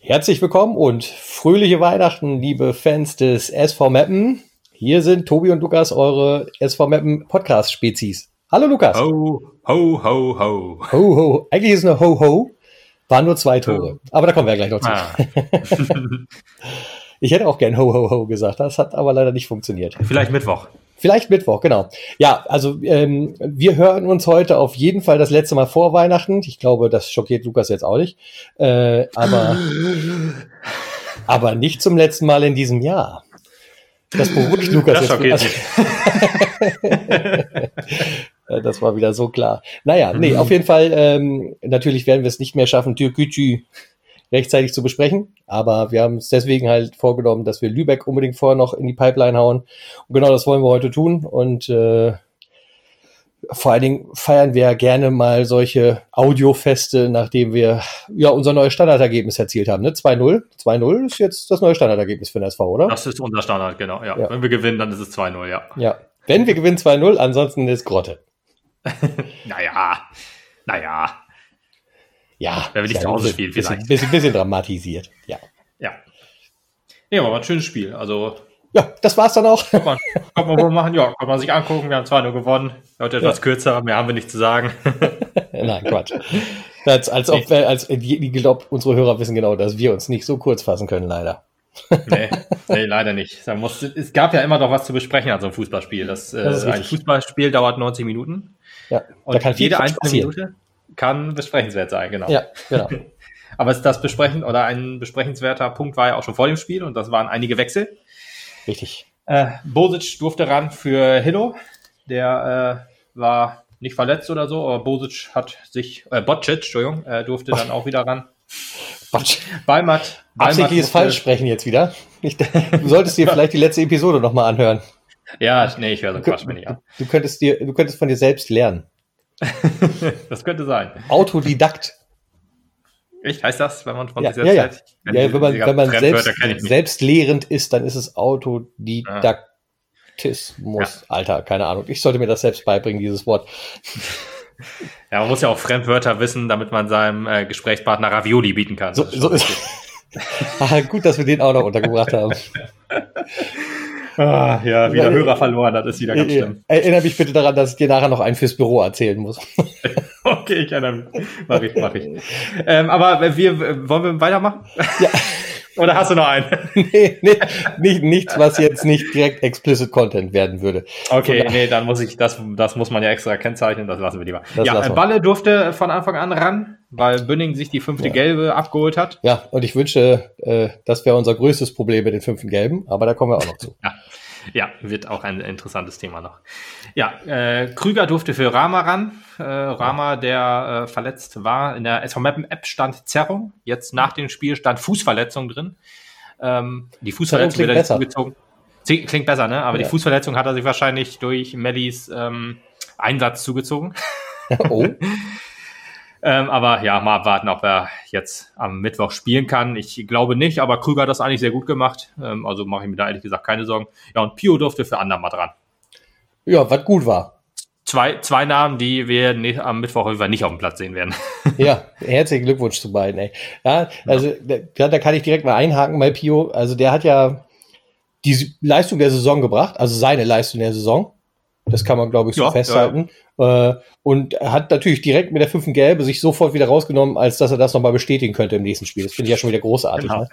Herzlich willkommen und fröhliche Weihnachten, liebe Fans des SV Mappen. Hier sind Tobi und Lukas, eure SV Mappen Podcast-Spezies. Hallo Lukas. Ho, ho, ho, ho. Ho, ho. Eigentlich ist es eine Ho, ho. Waren nur zwei Tore. Aber da kommen wir ja gleich noch zu. Ah. Ich hätte auch gern Ho, ho, ho gesagt. Das hat aber leider nicht funktioniert. Vielleicht Mittwoch. Vielleicht Mittwoch, genau. Ja, also ähm, wir hören uns heute auf jeden Fall das letzte Mal vor Weihnachten. Ich glaube, das schockiert Lukas jetzt auch nicht. Äh, aber, aber nicht zum letzten Mal in diesem Jahr. Das beruhigt Lukas Das jetzt. Äh, Das war wieder so klar. Naja, nee, auf jeden Fall, ähm, natürlich werden wir es nicht mehr schaffen, Türkgücü rechtzeitig zu besprechen. Aber wir haben es deswegen halt vorgenommen, dass wir Lübeck unbedingt vorher noch in die Pipeline hauen. Und genau das wollen wir heute tun. Und äh, vor allen Dingen feiern wir ja gerne mal solche Audiofeste, nachdem wir ja unser neues Standardergebnis erzielt haben. Ne? 2-0. 2-0 ist jetzt das neue Standardergebnis für den SV, oder? Das ist unser Standard, genau. Ja. Ja. Wenn wir gewinnen, dann ist es 2-0, ja. Ja. Wenn wir gewinnen 2-0, ansonsten ist Grotte. Naja, naja, Ja. Wenn wir nicht zu Hause ein spielen, bisschen, vielleicht. Bisschen, bisschen dramatisiert. Ja. ja. Ja, aber ein schönes Spiel. Also, Ja, das war's dann auch. kann man, kann man wohl machen. Ja, kann man sich angucken. Wir haben 2-0 gewonnen. Heute etwas kürzer, mehr haben wir nicht zu sagen. Nein, Quatsch. Als, als ob als, ich glaube, unsere Hörer wissen genau, dass wir uns nicht so kurz fassen können, leider. nee, nee, leider nicht. Muss, es gab ja immer noch was zu besprechen an so einem Fußballspiel. Das, äh, Das ist ein. Fußballspiel dauert 90 Minuten. Ja, Und da kann jede einzelne passieren. Minute kann besprechenswert sein, genau. Ja, genau. Aber das Besprechen oder ein besprechenswerter Punkt war ja auch schon vor dem Spiel und das waren einige Wechsel. Richtig. Äh, Bosic durfte ran für Hillo. Der äh, war nicht verletzt oder so, aber Bosic hat sich, äh, Bocic, Entschuldigung, äh, durfte dann auch wieder ran. Quatsch. Balmat. Absichtliches durfte- Falschsprechen jetzt wieder. Ich, du solltest dir vielleicht die letzte Episode nochmal anhören. Ja, nee, ich höre so Quatsch mir nicht an. Du könntest dir, du könntest von dir selbst lernen. Das könnte sein. Autodidakt. Echt, heißt das, wenn man von Ja, sich ja, selbst ja. hält? Ja, wenn man, Die wenn man selbst, selbstlehrend ist, dann ist es Autodidaktismus. Alter, keine Ahnung. Ich sollte mir das selbst beibringen, dieses Wort. Ja, man muss ja auch Fremdwörter wissen, damit man seinem äh, Gesprächspartner Ravioli bieten kann. So, so ist ah, Gut, dass wir den auch noch untergebracht haben. Ah, ja, wieder Hörer verloren, das ist wieder ganz schlimm. Erinnere mich bitte daran, dass ich dir nachher noch einen fürs Büro erzählen muss. Okay, ich erinnere mich. Mach ich, mach ich. Ähm, aber wir, äh, wollen wir weitermachen? Ja. Oder hast du noch einen? nee, nee, nicht, nichts, was jetzt nicht direkt explicit Content werden würde. Okay, Von- nee, dann muss ich, das, das muss man ja extra kennzeichnen, das lassen wir lieber. Ja, äh. Balle durfte von Anfang an ran, weil Bünning sich die fünfte Ja. Gelbe abgeholt hat. Ja, und ich wünsche, äh, das wäre unser größtes Problem mit den fünften Gelben, aber da kommen wir auch noch zu. Ja, ja, wird auch ein interessantes Thema noch. Ja, äh, Krüger durfte für Rama ran. Äh, Rama, der äh, verletzt war. In der SV Mappen App stand Zerrung. Jetzt nach dem Spiel stand Fußverletzung drin. Ähm, die Fußverletzung wird er zugezogen. Klingt besser, ne? Aber Ja. die Fußverletzung hat er sich wahrscheinlich durch Mellis ähm, Einsatz zugezogen. Oh, Ähm, aber ja, mal abwarten, ob er jetzt am Mittwoch spielen kann. Ich glaube nicht, aber Krüger hat das eigentlich sehr gut gemacht. Ähm, also mache ich mir da ehrlich gesagt keine Sorgen. Ja, und Pio durfte für Andermatt ran. ja, was gut war. Zwei, zwei Namen, die wir nicht, am Mittwoch auf jeden Fall nicht auf dem Platz sehen werden. Ja, herzlichen Glückwunsch zu beiden, ey. Ja, also da, da kann ich direkt mal einhaken bei Pio. Also der hat ja die Leistung der Saison gebracht, also seine Leistung der Saison. Das kann man, glaube ich, so Ja, festhalten. Äh, und er hat natürlich direkt mit der fünften Gelbe sich sofort wieder rausgenommen, als dass er das nochmal bestätigen könnte im nächsten Spiel. Das finde ich ja schon wieder großartig. Genau. Ne?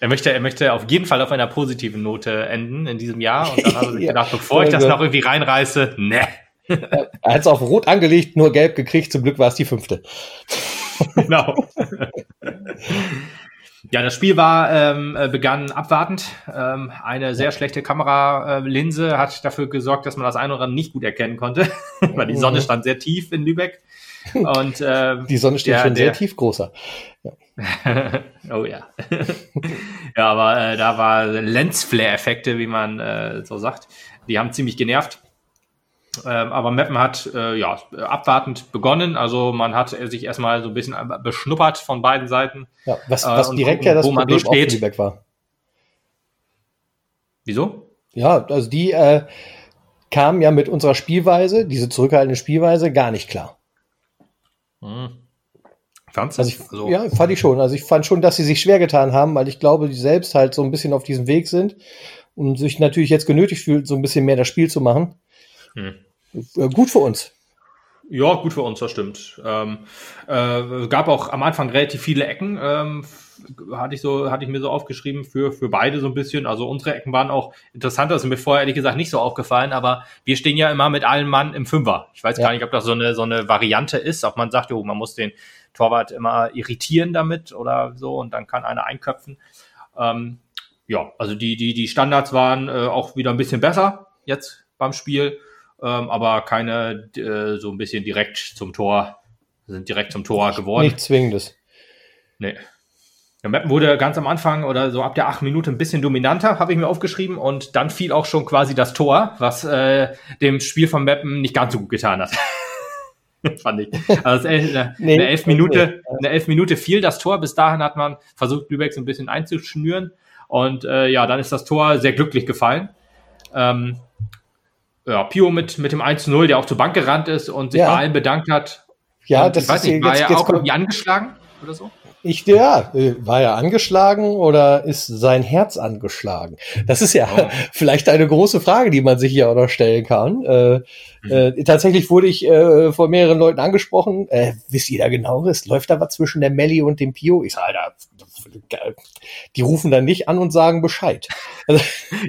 Er möchte, er möchte auf jeden Fall auf einer positiven Note enden in diesem Jahr. Und dann hat er sich Ja. gedacht, bevor ich das noch irgendwie reinreiße, ne. Er hat es auf Rot angelegt, nur Gelb gekriegt. Zum Glück war es die fünfte. Genau. Ja, das Spiel war ähm, äh, begann abwartend. Ähm, eine sehr schlechte Kameralinse hat dafür gesorgt, dass man das eine oder andere nicht gut erkennen konnte, weil die Sonne stand sehr tief in Lübeck. Und ähm, Die Sonne steht der- schon sehr der- tief, großer. oh ja. ja, aber äh, da war Lensflare-Effekte, wie man äh, so sagt. Die haben ziemlich genervt. Ähm, aber Meppen hat äh, ja abwartend begonnen. Also man hat äh, sich erstmal so ein bisschen beschnuppert von beiden Seiten. Ja, was, Äh, was und direkt gucken, ja das Problem so steht. Lübeck war. Wieso? Ja, also die äh, kamen ja mit unserer Spielweise, diese zurückhaltende Spielweise, gar nicht klar. Hm. Fand's also ich, also ja, fand ich schon. Also ich fand schon, dass sie sich schwer getan haben, weil ich glaube, die selbst halt so ein bisschen auf diesem Weg sind und sich natürlich jetzt genötigt fühlt, so ein bisschen mehr das Spiel zu machen. Hm. Äh, gut für uns. Ja, gut für uns, das stimmt. Ähm, äh, gab auch am Anfang relativ viele Ecken, ähm, hatte ich so, hatte ich mir so aufgeschrieben für, für beide so ein bisschen. Also unsere Ecken waren auch interessanter, sind mir vorher ehrlich gesagt nicht so aufgefallen, aber wir stehen ja immer mit allen Mann im Fünfer. Ich weiß ja. gar nicht, ob das so eine, so eine Variante ist, ob man sagt, jo, man muss den Torwart immer irritieren damit oder so und dann kann einer einköpfen. Ähm, ja, also die, die, die Standards waren äh, auch wieder ein bisschen besser jetzt beim Spiel ähm, aber keine äh, so ein bisschen direkt zum Tor, sind direkt zum Tor geworden. Nicht zwingendes. Nee. Der Mappen wurde ganz am Anfang oder so ab der acht Minute ein bisschen dominanter, habe ich mir aufgeschrieben. Und dann fiel auch schon quasi das Tor, was äh, dem Spiel von Mappen nicht ganz so gut getan hat. Fand ich. Also eine, nee, eine elf Minute, eine elf Minute fiel das Tor. Bis dahin hat man versucht, Lübeck so ein bisschen einzuschnüren. Und äh, ja, dann ist das Tor sehr glücklich gefallen. Ähm, ja, Pio mit, mit dem 1-0, der auch zur Bank gerannt ist und sich ja. bei allen bedankt hat. Ja, und das ich weiß nicht, war er auch irgendwie angeschlagen oder so? Ich, ja, war er angeschlagen oder ist sein Herz angeschlagen? Das ist ja oh. vielleicht eine große Frage, die man sich hier auch noch stellen kann. Äh, mhm. äh, tatsächlich wurde ich äh, von mehreren Leuten angesprochen. Äh, wisst ihr da genaueres? Läuft da was zwischen der Melli und dem Pio? Ich sage, Alter, die rufen dann nicht an und sagen Bescheid. ja,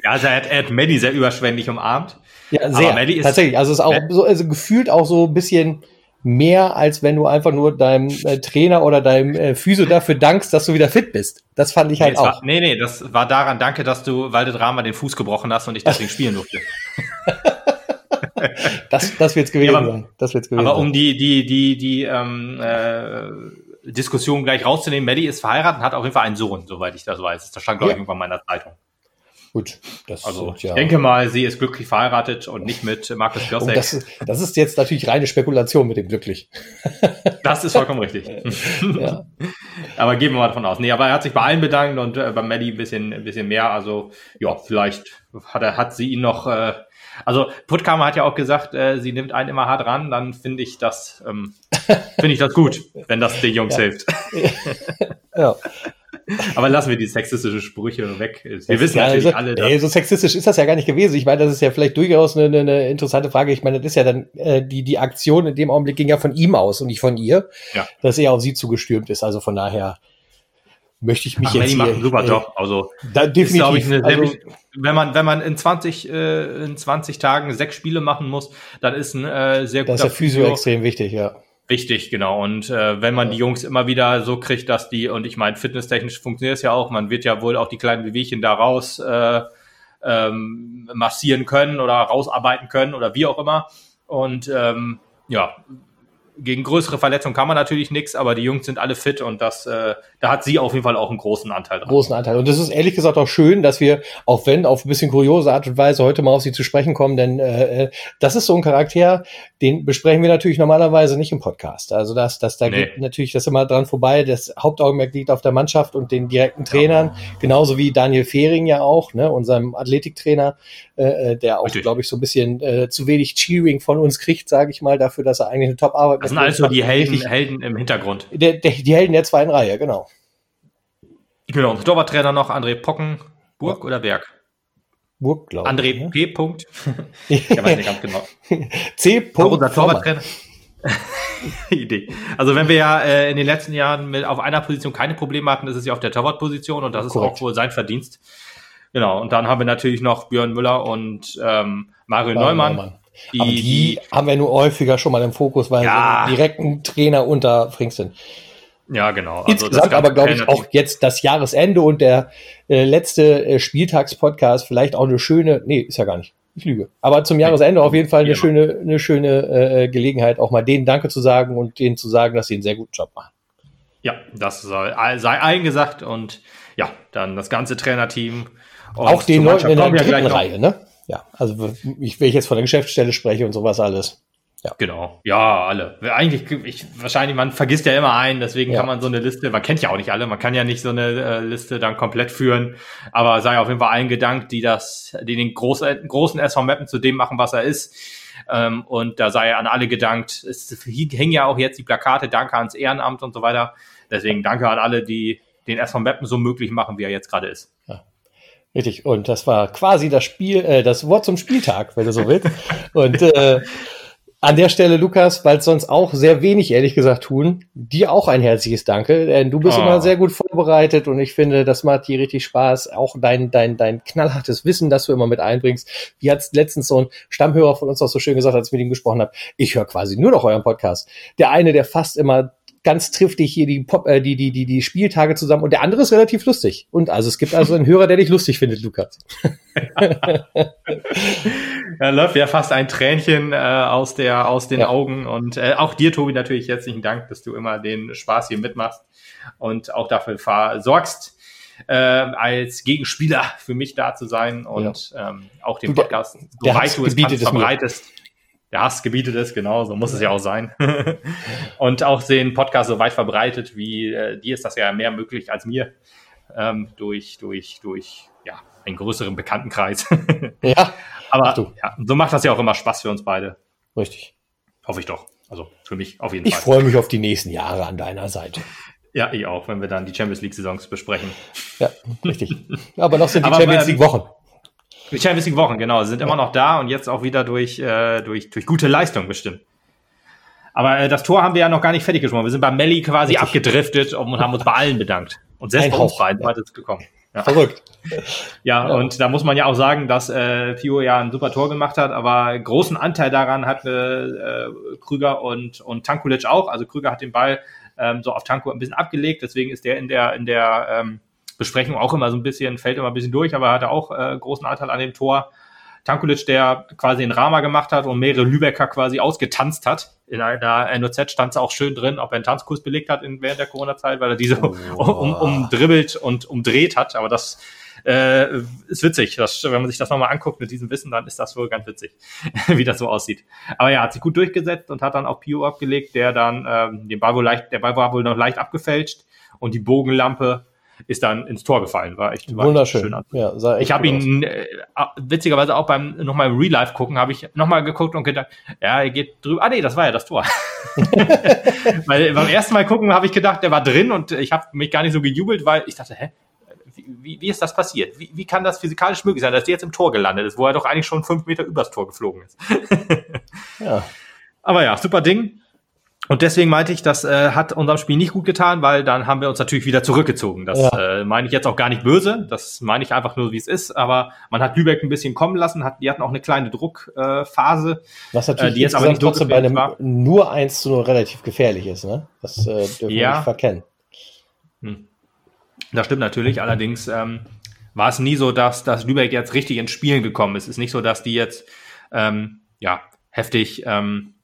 also er hat, er hat Melli sehr überschwänglich umarmt. Ja, sehr. ist, tatsächlich. Also es ist auch so, also gefühlt auch so ein bisschen mehr, als wenn du einfach nur deinem äh, Trainer oder deinem äh, Physio dafür dankst, dass du wieder fit bist. Das fand ich halt nee, auch. War, nee, nee, das war daran, danke, dass du Waldedrama den Fuß gebrochen hast und ich deswegen spielen durfte. das, das wird's gewesen ja, aber, sein. Das wird's gewesen aber um die, die, die, die ähm, äh, Diskussion gleich rauszunehmen, Maddie ist verheiratet und hat auf jeden Fall einen Sohn, soweit ich das weiß. Das stand, glaube ich, irgendwann in meiner Zeitung. Gut, das also ja. ich denke mal, sie ist glücklich verheiratet und nicht mit Markus Piosek. Das, das, ist jetzt natürlich reine Spekulation mit dem glücklich. Das ist vollkommen richtig. ja. Aber gehen wir mal davon aus. Nee, aber er hat sich bei allen bedankt und äh, bei Maddie ein bisschen, ein bisschen mehr. Also ja, vielleicht hat er, hat sie ihn noch. Äh, also Puttkammer hat ja auch gesagt, äh, sie nimmt einen immer hart ran. Dann finde ich das, ähm, finde ich das gut, wenn das den Jungs ja. hilft. ja. Aber lassen wir die sexistischen Sprüche weg. Wir das wissen ja, natürlich so, alle. Ey, so sexistisch ist das ja gar nicht gewesen. Ich meine, das ist ja vielleicht durchaus eine, eine interessante Frage. Ich meine, das ist ja dann, äh, die, die Aktion in dem Augenblick ging ja von ihm aus und nicht von ihr, ja. dass er auf sie zugestürmt ist. Also von daher möchte ich mich Ach, jetzt hier, macht einen super äh, Job. Also da, definitiv. Ich, eine, also, wenn man wenn man in 20 äh, in 20 Tagen sechs Spiele machen muss, dann ist ein äh, sehr guter Das ist ja Physio extrem wichtig, ja. Wichtig, genau. Und äh, wenn man die Jungs immer wieder so kriegt, dass die, und ich meine, fitnesstechnisch funktioniert es ja auch, man wird ja wohl auch die kleinen Bewegchen da raus äh, ähm, massieren können oder rausarbeiten können oder wie auch immer. Und ähm, ja, gegen größere Verletzungen kann man natürlich nichts, aber die Jungs sind alle fit und das, äh, da hat sie auf jeden Fall auch einen großen Anteil dran. Großen Anteil. Und das ist ehrlich gesagt auch schön, dass wir, auch wenn auf ein bisschen kuriose Art und Weise heute mal auf sie zu sprechen kommen, denn äh, äh das ist so ein Charakter, den besprechen wir natürlich normalerweise nicht im Podcast. Also das, das da nee. geht natürlich das immer dran vorbei. Das Hauptaugenmerk liegt auf der Mannschaft und den direkten Trainern, ja. genauso wie Daniel Fehring ja auch, ne, unserem Athletiktrainer, äh, äh der auch, glaube ich, so ein bisschen äh, zu wenig Cheering von uns kriegt, sage ich mal, dafür, dass er eigentlich eine Top-Arbeit Das sind also die Helden, Helden im Hintergrund. Der, der, die Helden der zweiten Reihe, genau. Genau, Torwarttrainer noch André Pockenburg ja. oder Berg? Burg, glaube ich. André ne? P. Punkt. ich weiß nicht ganz genau. C. Punkt. Unser Torwarttrainer. Idee. Also wenn wir ja äh, in den letzten Jahren mit auf einer Position keine Probleme hatten, ist es ja auf der Torwartposition und das ist Korrekt. auch wohl sein Verdienst. Genau, und dann haben wir natürlich noch Björn Müller und ähm, Mario Mario Neumann. Neumann. Die, Aber die, die, haben wir nur häufiger schon mal im Fokus, weil ja. sie direkten Trainer unter Frink sind. Ja, genau. Also Insgesamt aber, glaube ich, auch jetzt das Jahresende und der äh, letzte äh, Spieltagspodcast vielleicht auch eine schöne, nee, ist ja gar nicht. Ich lüge. Aber zum Jahresende auf jeden Fall eine schöne, eine schöne äh, Gelegenheit, auch mal denen Danke zu sagen und denen zu sagen, dass sie einen sehr guten Job machen. Ja, das soll, sei eingesagt und ja, dann das ganze Trainerteam auch den Leuten in der dritten Reihe, ne? Ja, also ich, wenn ich jetzt von der Geschäftsstelle spreche und sowas alles. Ja. Genau. Ja, alle. Eigentlich, ich, wahrscheinlich, man vergisst ja immer einen, deswegen ja. kann man so eine Liste, man kennt ja auch nicht alle, man kann ja nicht so eine äh, Liste dann komplett führen, aber sei auf jeden Fall allen gedankt, die das, die den großen, großen SV Mappen zu dem machen, was er ist. Ähm, und da sei er an alle gedankt. Es hängen ja auch jetzt die Plakate, danke ans Ehrenamt und so weiter. Deswegen danke an alle, die den SV Mappen so möglich machen, wie er jetzt gerade ist. Ja. Richtig. Und das war quasi das Spiel, äh, das Wort zum Spieltag, wenn du so willst. Und äh, an der Stelle, Lukas, weil es sonst auch sehr wenig, ehrlich gesagt, tun, dir auch ein herzliches Danke. Denn du bist oh. immer sehr gut vorbereitet und ich finde, das macht dir richtig Spaß. Auch dein, dein, dein knallhartes Wissen, das du immer mit einbringst. Wie hat letztens so ein Stammhörer von uns auch so schön gesagt, als ich mit ihm gesprochen habe, ich höre quasi nur noch euren Podcast. Der eine, der fast immer ganz triftig hier die, Pop, äh, die, die, die, die Spieltage zusammen und der andere ist relativ lustig. Und also es gibt also einen Hörer, der dich lustig findet, Lukas. da läuft ja fast ein Tränchen äh, aus, der, aus den ja. Augen. Und äh, auch dir, Tobi, natürlich herzlichen Dank, dass du immer den Spaß hier mitmachst und auch dafür sorgst, äh, als Gegenspieler für mich da zu sein und ja. ähm, auch den Podcast, so weit du es kannst, verbreitest Hass gebietet es, genau, so muss es ja auch sein. und auch den Podcast so weit verbreitet, wie äh, dir ist das ja mehr möglich als mir, ähm, durch, durch, durch ja, einen größeren Bekanntenkreis. ja. Aber ja, so macht das ja auch immer Spaß für uns beide. Richtig. Hoffe ich doch. Also für mich auf jeden ich Fall. Ich freue mich auf die nächsten Jahre an deiner Seite. Ja, ich auch, wenn wir dann die Champions League-Saisons besprechen. Ja, richtig. Aber noch sind die Aber, Champions League-Wochen. Champions Wochen, genau, sind immer noch da und jetzt auch wieder durch, äh, durch, durch gute Leistung bestimmt. Aber äh, das Tor haben wir ja noch gar nicht fertig gesprochen. Wir sind bei Melli quasi Richtig. abgedriftet und haben uns bei allen bedankt. Und selbst bei uns beiden gekommen. Ja. Verrückt. Ja, ja, und da muss man ja auch sagen, dass äh, Pio ja ein super Tor gemacht hat, aber großen Anteil daran hat äh, Krüger und, und Tankulic auch. Also Krüger hat den Ball ähm, so auf Tanko ein bisschen abgelegt, deswegen ist der in der, in der ähm, Besprechung auch immer so ein bisschen, fällt immer ein bisschen durch, aber er hatte auch äh, großen Anteil an dem Tor. Tankulic, der quasi einen Rama gemacht hat und mehrere Lübecker quasi ausgetanzt hat. In einer NOZ stand es auch schön drin, ob er einen Tanzkurs belegt hat in, während der Corona-Zeit, weil er diese oh. um, umdribbelt und umdreht hat. Aber das äh, ist witzig. Das, wenn man sich das nochmal anguckt mit diesem Wissen, dann ist das wohl ganz witzig, wie das so aussieht. Aber ja, hat sich gut durchgesetzt und hat dann auch Pio abgelegt, der dann ähm, den Ball wohl leicht, der Ball war wohl noch leicht abgefälscht und die Bogenlampe ist dann ins Tor gefallen. War echt war wunderschön. Echt schön ja, sah echt ich habe ihn äh, witzigerweise auch beim nochmal im Real Life gucken, habe ich nochmal geguckt und gedacht, ja, er geht drüber. Ah nee, das war ja das Tor. weil beim ersten Mal gucken habe ich gedacht, der war drin und ich habe mich gar nicht so gejubelt, weil ich dachte, hä, wie, wie ist das passiert? Wie, wie kann das physikalisch möglich sein, dass der jetzt im Tor gelandet ist, wo er doch eigentlich schon fünf Meter übers Tor geflogen ist? ja. Aber ja, super Ding. Und deswegen meinte ich, das äh, hat unserem Spiel nicht gut getan, weil dann haben wir uns natürlich wieder zurückgezogen. Das ja. äh, meine ich jetzt auch gar nicht böse, das meine ich einfach nur, wie es ist. Aber man hat Lübeck ein bisschen kommen lassen, hat, die hatten auch eine kleine Druckphase, äh, Was natürlich die jetzt aber nicht trotzdem bei einem war. nur eins zu nur relativ gefährlich ist. Ne? Das äh, dürfen ja. wir nicht verkennen. Hm. Das stimmt natürlich, allerdings ähm, war es nie so, dass, dass Lübeck jetzt richtig ins Spielen gekommen ist. Es ist nicht so, dass die jetzt ähm, ja heftig... Ähm,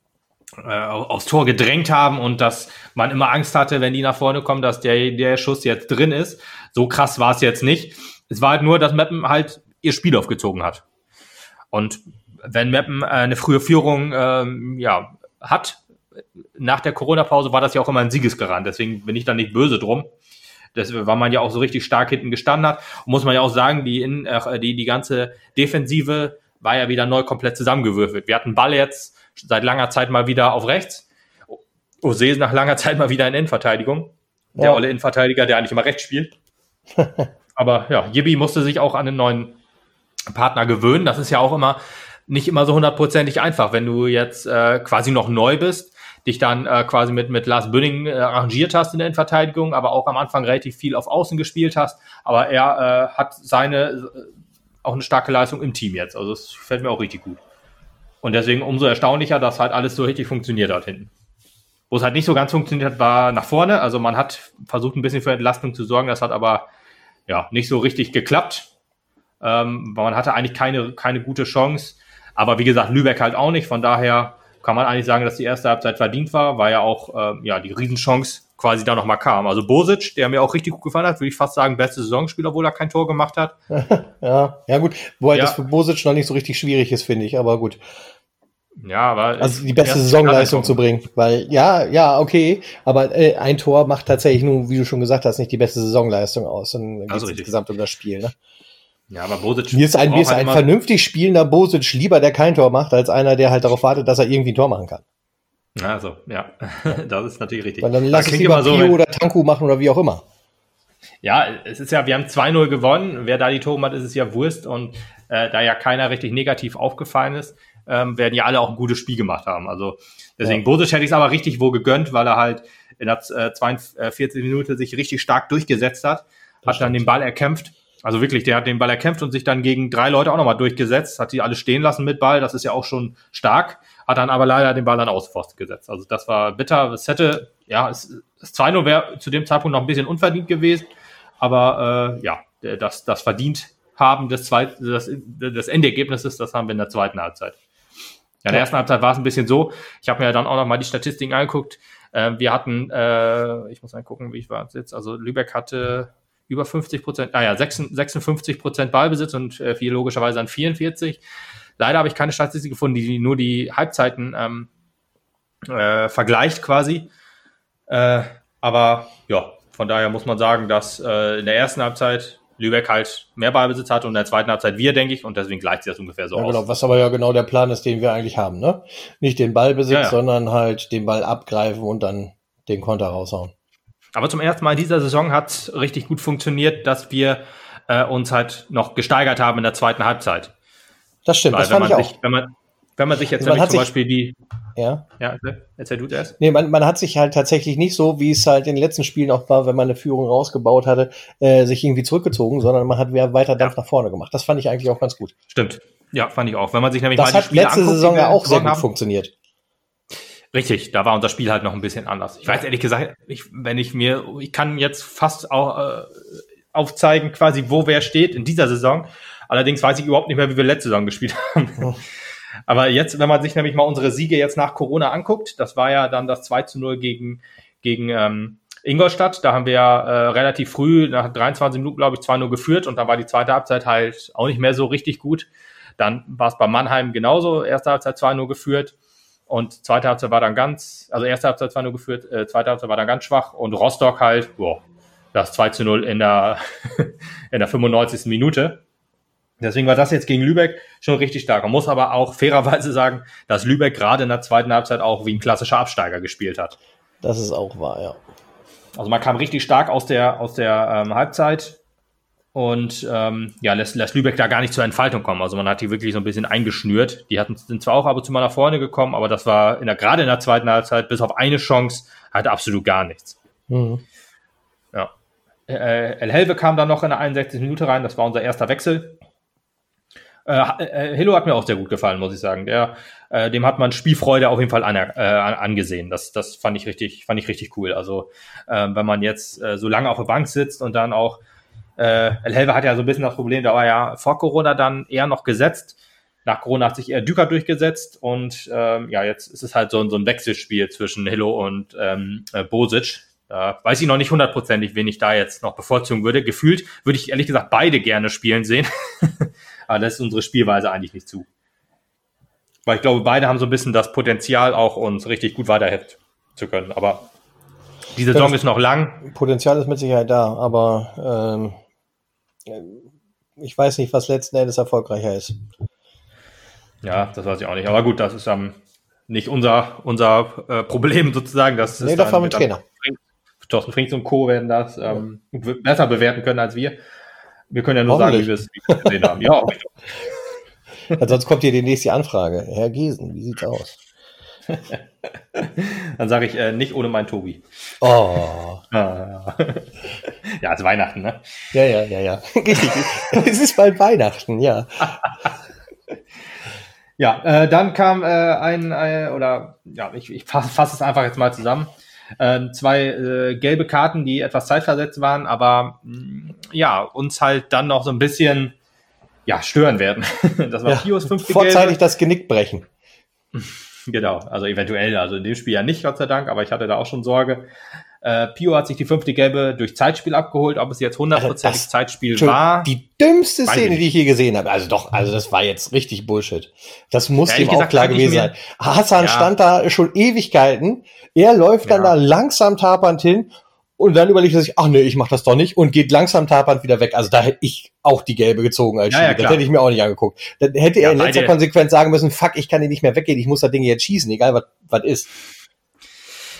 äh, aufs Tor gedrängt haben und dass man immer Angst hatte, wenn die nach vorne kommen, dass der, der Schuss jetzt drin ist. So krass war es jetzt nicht. Es war halt nur, dass Meppen halt ihr Spiel aufgezogen hat. Und wenn Meppen äh, eine frühe Führung ähm, ja, hat, nach der Corona-Pause war das ja auch immer ein Siegesgarant. Deswegen bin ich da nicht böse drum. Das, weil man ja auch so richtig stark hinten gestanden hat. Und muss man ja auch sagen, die, in, äh, die, die ganze Defensive war ja wieder neu komplett zusammengewürfelt. Wir hatten Ball jetzt seit langer Zeit mal wieder auf rechts. Ose ist nach langer Zeit mal wieder in Innenverteidigung. Der ja. olle Innenverteidiger, der eigentlich immer rechts spielt. Aber ja, Jibi musste sich auch an den neuen Partner gewöhnen. Das ist ja auch immer nicht immer so hundertprozentig einfach, wenn du jetzt äh, quasi noch neu bist, dich dann äh, quasi mit, mit Lars Bünning äh, arrangiert hast in der Innenverteidigung, aber auch am Anfang relativ viel auf Außen gespielt hast. Aber er äh, hat seine äh, auch eine starke Leistung im Team jetzt. Also das fällt mir auch richtig gut. Und deswegen umso erstaunlicher, dass halt alles so richtig funktioniert hat hinten. Wo es halt nicht so ganz funktioniert hat, war nach vorne. Also man hat versucht, ein bisschen für Entlastung zu sorgen. Das hat aber ja nicht so richtig geklappt. Ähm, man hatte eigentlich keine, keine gute Chance. Aber wie gesagt, Lübeck halt auch nicht. Von daher kann man eigentlich sagen, dass die erste Halbzeit verdient war, weil ja auch ähm, ja, die Riesenchance quasi da nochmal kam. Also Bosic, der mir auch richtig gut gefallen hat, würde ich fast sagen, beste Saisonspieler, obwohl er kein Tor gemacht hat. ja, ja gut. Wobei ja. das für Bosic noch nicht so richtig schwierig ist, finde ich, aber gut. Ja, aber. Also die beste Saisonleistung zu bringen. Weil, ja, ja, okay, aber äh, ein Tor macht tatsächlich nur, wie du schon gesagt hast, nicht die beste Saisonleistung aus. Geht es insgesamt um das Spiel, ne? Ja, aber Bosic. Mir ist ein, mir ist ein vernünftig spielender Bosic lieber, der kein Tor macht, als einer, der halt darauf wartet, dass er irgendwie ein Tor machen kann. Also, ja, das ist natürlich richtig. Weil dann lass ich lieber so, Pio oder Tanku machen oder wie auch immer. Ja, es ist ja, wir haben 2-0 gewonnen. Wer da die Tore macht, ist es ja Wurst. Und äh, da ja keiner richtig negativ aufgefallen ist, ähm, werden ja alle auch ein gutes Spiel gemacht haben. Also deswegen, ja. Bosic hätte ich es aber richtig wohl gegönnt, weil er halt in der äh, 42 Minute sich richtig stark durchgesetzt hat, das hat dann den Ball erkämpft also wirklich, der hat den Ball erkämpft und sich dann gegen drei Leute auch nochmal durchgesetzt, hat die alle stehen lassen mit Ball, das ist ja auch schon stark, hat dann aber leider den Ball dann ausforst gesetzt. Also das war bitter. Es hätte, ja, es, das 2-0 wäre zu dem Zeitpunkt noch ein bisschen unverdient gewesen, aber äh, ja, das, das verdient haben des, zweit, des, des Endergebnisses, das haben wir in der zweiten Halbzeit. Ja, in der ersten Halbzeit war es ein bisschen so. Ich habe mir ja dann auch noch mal die Statistiken angeguckt. Äh, wir hatten, äh, ich muss mal gucken, wie ich war jetzt. Also Lübeck hatte über 50 Prozent, ah ja, 56 Prozent Ballbesitz und äh, viel logischerweise an 44. Leider habe ich keine Statistik gefunden, die nur die Halbzeiten ähm, äh, vergleicht quasi. Äh, aber ja, von daher muss man sagen, dass äh, in der ersten Halbzeit Lübeck halt mehr Ballbesitz hat und in der zweiten Halbzeit wir, denke ich, und deswegen gleicht sich das ungefähr so ja, aus. Genau, was aber ja genau der Plan ist, den wir eigentlich haben, ne? Nicht den Ballbesitz, ja, ja. sondern halt den Ball abgreifen und dann den Konter raushauen. Aber zum ersten Mal in dieser Saison hat es richtig gut funktioniert, dass wir äh, uns halt noch gesteigert haben in der zweiten Halbzeit. Das stimmt, Weil, das fand ich sich, auch. Wenn man, wenn man sich jetzt nämlich zum Beispiel die. Ja. Ja, erzähl du das. Nee, man, man hat sich halt tatsächlich nicht so, wie es halt in den letzten Spielen auch war, wenn man eine Führung rausgebaut hatte, äh, sich irgendwie zurückgezogen, sondern man hat weiter Dampf ja. nach vorne gemacht. Das fand ich eigentlich auch ganz gut. Stimmt. Ja, fand ich auch. Wenn man sich nämlich das mal die Spiele letzte anguckt, Saison ja auch sehr gut haben, funktioniert. Richtig, da war unser Spiel halt noch ein bisschen anders. Ich weiß ehrlich gesagt, ich, wenn ich mir, ich kann jetzt fast auch äh, aufzeigen, quasi, wo wer steht in dieser Saison. Allerdings weiß ich überhaupt nicht mehr, wie wir letzte Saison gespielt haben. Oh. Aber jetzt, wenn man sich nämlich mal unsere Siege jetzt nach Corona anguckt, das war ja dann das 2 zu 0 gegen, gegen ähm, Ingolstadt. Da haben wir äh, relativ früh, nach 23 Minuten, glaube ich, 2-0 geführt und da war die zweite Halbzeit halt auch nicht mehr so richtig gut. Dann war es bei Mannheim genauso, erste Halbzeit 2-0 geführt. Und zweite Halbzeit war dann ganz, also erste Halbzeit war nur geführt, äh, zweite Halbzeit war dann ganz schwach und Rostock halt, boah, das 2 zu 0 in der, in der 95. Minute. Deswegen war das jetzt gegen Lübeck schon richtig stark. Man muss aber auch fairerweise sagen, dass Lübeck gerade in der zweiten Halbzeit auch wie ein klassischer Absteiger gespielt hat. Das ist auch wahr, ja. Also man kam richtig stark aus der, aus der ähm, Halbzeit und ähm, ja, lässt, lässt Lübeck da gar nicht zur Entfaltung kommen. Also man hat die wirklich so ein bisschen eingeschnürt. Die hatten, sind zwar auch ab und zu mal nach vorne gekommen, aber das war in der, gerade in der zweiten Halbzeit, bis auf eine Chance, halt absolut gar nichts. Mhm. Ja. Äh, El Helve kam dann noch in der 61. Minute rein, das war unser erster Wechsel. Äh, äh, Hillo hat mir auch sehr gut gefallen, muss ich sagen. Der, äh, dem hat man Spielfreude auf jeden Fall an, äh, angesehen. Das, das fand ich richtig, fand ich richtig cool. Also äh, wenn man jetzt äh, so lange auf der Bank sitzt und dann auch äh, El Helve hat ja so ein bisschen das Problem, da war ja vor Corona dann eher noch gesetzt. Nach Corona hat sich eher Düker durchgesetzt und ähm, ja, jetzt ist es halt so, so ein Wechselspiel zwischen Hillo und ähm, äh, Bosic. Da weiß ich noch nicht hundertprozentig, wen ich da jetzt noch bevorzugen würde. Gefühlt würde ich ehrlich gesagt beide gerne spielen sehen. Aber das ist unsere Spielweise eigentlich nicht zu. Weil ich glaube, beide haben so ein bisschen das Potenzial, auch uns richtig gut weiterhelfen zu können. Aber die Saison ist noch lang. Potenzial ist mit Sicherheit da, aber ähm, ich weiß nicht, was letzten Endes erfolgreicher ist. Ja, das weiß ich auch nicht. Aber gut, das ist ähm, nicht unser, unser äh, Problem sozusagen. Das nee, ist doch vom Trainer. Thorsten Frings und Co. werden das ähm, besser bewerten können als wir. Wir können ja nur sagen, wie wir es gesehen haben. Ja, Sonst kommt hier demnächst die Anfrage. Herr Giesen, wie sieht's aus? Dann sage ich äh, nicht ohne mein Tobi. Oh. ja, also Weihnachten, ne? Ja, ja, ja, ja. Es ist bald Weihnachten, ja. ja, äh, dann kam äh, ein, äh, oder ja, ich, ich fasse fass es einfach jetzt mal zusammen. Äh, zwei äh, gelbe Karten, die etwas zeitversetzt waren, aber mh, mm, ja, uns halt dann noch so ein bisschen ja, stören werden. das war ja, Pios fünfte Vorzeitig gelbe. das Genick brechen. Genau, also eventuell, also in dem Spiel ja nicht, Gott sei Dank, aber ich hatte da auch schon Sorge. Äh, Pio hat sich die fünfte Gelbe durch Zeitspiel abgeholt. Ob es jetzt hundertprozentig Zeitspiel war. Die dümmste Szene, die ich je gesehen habe. Also doch, also das war jetzt richtig Bullshit. Das muss ihm auch klar gewesen sein. Hassan ja. stand da schon Ewigkeiten. Er läuft dann ja. da langsam tapernd hin und dann überlegt er sich, ach nee, ich mach das doch nicht und geht langsam tapernd wieder weg. Also da hätte ich auch die gelbe gezogen als Ja, ja, das hätte ich mir auch nicht angeguckt. Dann hätte Ja, er in letzter Konsequenz sagen müssen, fuck, ich kann hier nicht mehr weggehen, ich muss das Ding jetzt schießen, egal was was ist.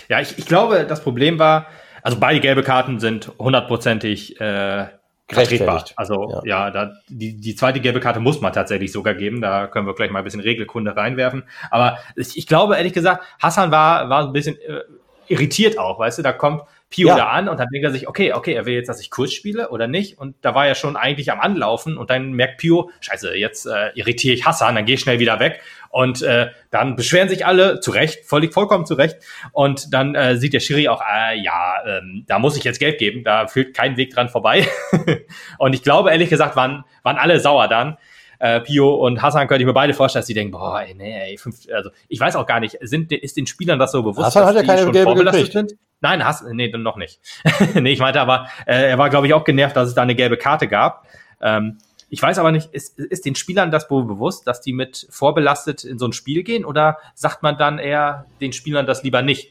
Ja, ich, ich glaube, das Problem war, also beide gelbe Karten sind hundertprozentig äh, vertretbar. Also ja, da, die, die zweite gelbe Karte muss man tatsächlich sogar geben. Da können wir gleich mal ein bisschen Regelkunde reinwerfen. Aber ich, ich glaube, ehrlich gesagt, Hassan war, war ein bisschen äh, irritiert auch, weißt du, da kommt Pio Ja. da an und dann denkt er sich, okay, okay, er will jetzt, dass ich Kurs spiele oder nicht. Und da war er schon eigentlich am Anlaufen und dann merkt Pio, scheiße, jetzt äh, irritiere ich Hassan, dann gehe ich schnell wieder weg. Und äh, dann beschweren sich alle, zu Recht, völlig vollkommen zu Recht. Und dann äh, sieht der Schiri auch, äh, ja, ähm, da muss ich jetzt Geld geben, da führt kein Weg dran vorbei. und ich glaube, ehrlich gesagt, waren, waren alle sauer dann. Äh, Pio und Hassan könnte ich mir beide vorstellen, dass die denken, boah, ey, nee, ey, fünf, also ich weiß auch gar nicht, sind, ist den Spielern das so bewusst, Hassan hat ja die keine schon gelbe vorbelastet gekriegt. sind? Nein, Hassan, nee, dann noch nicht. nee, ich meinte aber, äh, er war, glaube ich, auch genervt, dass es da eine gelbe Karte gab. Ähm, ich weiß aber nicht, ist, ist den Spielern das wohl bewusst, dass die mit vorbelastet in so ein Spiel gehen oder sagt man dann eher den Spielern das lieber nicht,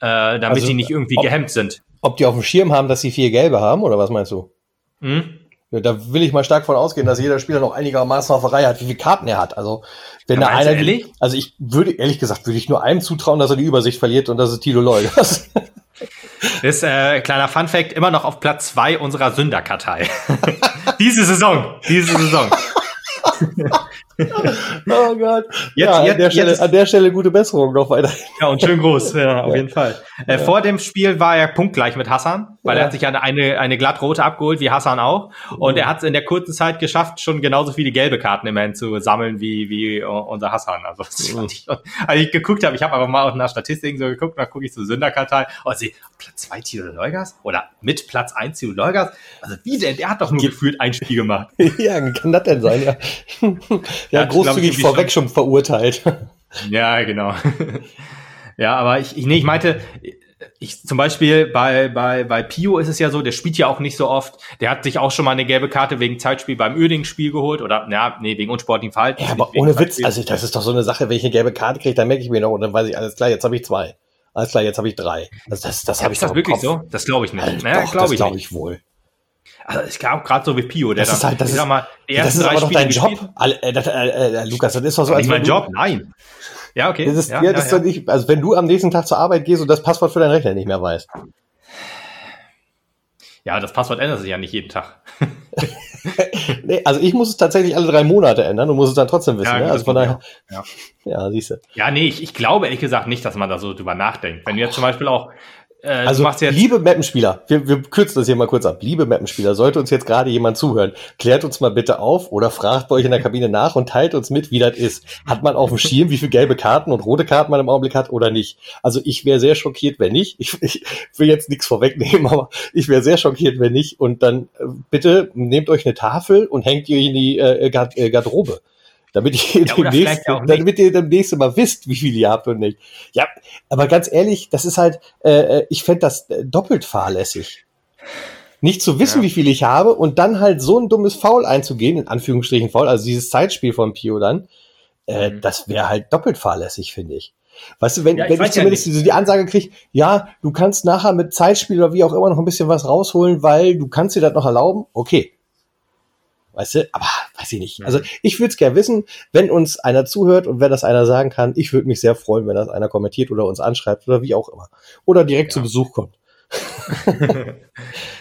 äh, damit Also, die nicht irgendwie ob- gehemmt sind? Ob die auf dem Schirm haben, dass sie vier gelbe haben, oder was meinst du? Hm? Ja, da will ich mal stark von ausgehen, dass jeder Spieler noch einigermaßen auf der Reihe hat, wie viele Karten er hat. Also, wenn da einer, ehrlich? also ich würde, ehrlich gesagt, würde ich nur einem zutrauen, dass er die Übersicht verliert und das ist Tilo Leugers. Das ist äh, kleiner Fun Fact, immer noch auf Platz zwei unserer Sünderkartei. diese Saison, diese Saison. oh Gott. Jetzt- ja, jetzt- an, der Stelle, jetzt- an der Stelle gute Besserung noch weiter. Ja, und schön groß, ja, auf jeden Fall. Äh, vor dem Spiel war er punktgleich mit Hassan, weil Ja. er hat sich eine, eine, eine glattrote abgeholt, wie Hassan auch. Und er hat es in der kurzen Zeit geschafft, schon genauso viele gelbe Karten immerhin zu sammeln wie, wie unser Hassan. Also, fand ich, als ich geguckt habe, ich habe aber mal nach Statistiken so geguckt, dann gucke ich zur Sünderkartei und sehe, Platz zwei Tilo Leugas oder mit Platz eins Tilo Leugas. Also wie denn? Der hat doch nur gefühlt ein Spiel gemacht. ja, kann das denn sein, ja. ja, großzügig vorweg schon verurteilt. Ja, genau. ja, aber ich, ich, nee, ich meinte, ich zum Beispiel bei, bei, bei Pio ist es ja so, der spielt ja auch nicht so oft. Der hat sich auch schon mal eine gelbe Karte wegen Zeitspiel beim Öding-Spiel geholt oder, ja, nee, wegen unsportlichem Verhalten. Ja, aber ohne Witz, also das ist doch so eine Sache, wenn ich eine gelbe Karte kriege, dann merke ich mir noch und dann weiß ich, alles klar, jetzt habe ich zwei. Alles klar, jetzt habe ich drei. Also das, das habe ich ist das wirklich Kopf. so? Das glaube ich nicht. Also, naja, glaube das ich glaube ich wohl. Also ich glaube gerade so wie Pio, der Das ist halt- das ist- mal, Ja, das ist aber doch dein Job. äh, das, äh, äh, Lukas, das ist doch so, nicht mein Job? Nein. Ja, okay. Das ist, ja, ja, ja, das ist ja. doch nicht, also wenn du am nächsten Tag zur Arbeit gehst und das Passwort für deinen Rechner nicht mehr weißt. ja, das Passwort ändert sich ja nicht jeden Tag. Nee, also ich muss es tatsächlich alle drei Monate ändern und muss es dann trotzdem wissen. Ja, ne? Also von daher, geht ja, siehst du. Ja, nee, ich, ich glaube ehrlich gesagt nicht, dass man da so drüber nachdenkt. Wenn du jetzt zum Beispiel auch, äh, Also, liebe Mappenspieler, wir, wir kürzen das hier mal kurz ab. Liebe Mappenspieler, sollte uns jetzt gerade jemand zuhören, klärt uns mal bitte auf oder fragt bei euch in der Kabine nach und teilt uns mit, wie das ist. Hat man auf dem Schirm, wie viele gelbe Karten und rote Karten man im Augenblick hat oder nicht? Also ich wäre sehr schockiert, wenn nicht. Ich, ich will jetzt nichts vorwegnehmen, aber ich wäre sehr schockiert, wenn nicht. Und dann äh, bitte nehmt euch eine Tafel und hängt ihr in die äh, äh, Garderobe. Damit ihr, Ja, demnächst, damit ihr demnächst mal wisst, wie viel ihr habt und nicht. Ja, aber ganz ehrlich, das ist halt, äh, ich fänd das äh, doppelt fahrlässig. Nicht zu wissen, Ja. wie viel ich habe und dann halt so ein dummes Foul einzugehen, in Anführungsstrichen Foul, also dieses Zeitspiel von Pio dann, äh, Mhm. das wäre halt doppelt fahrlässig, finde ich. Weißt du, wenn, Ja, ich wenn ich weiß ja zumindest diese, die Ansage kriege, ja, du kannst nachher mit Zeitspiel oder wie auch immer noch ein bisschen was rausholen, weil du kannst dir das noch erlauben, okay. Weißt du, aber weiß ich nicht. Mhm. Also ich würde es gerne wissen, wenn uns einer zuhört und wenn das einer sagen kann, ich würde mich sehr freuen, wenn das einer kommentiert oder uns anschreibt oder wie auch immer. Oder direkt Ja. zu Besuch kommt.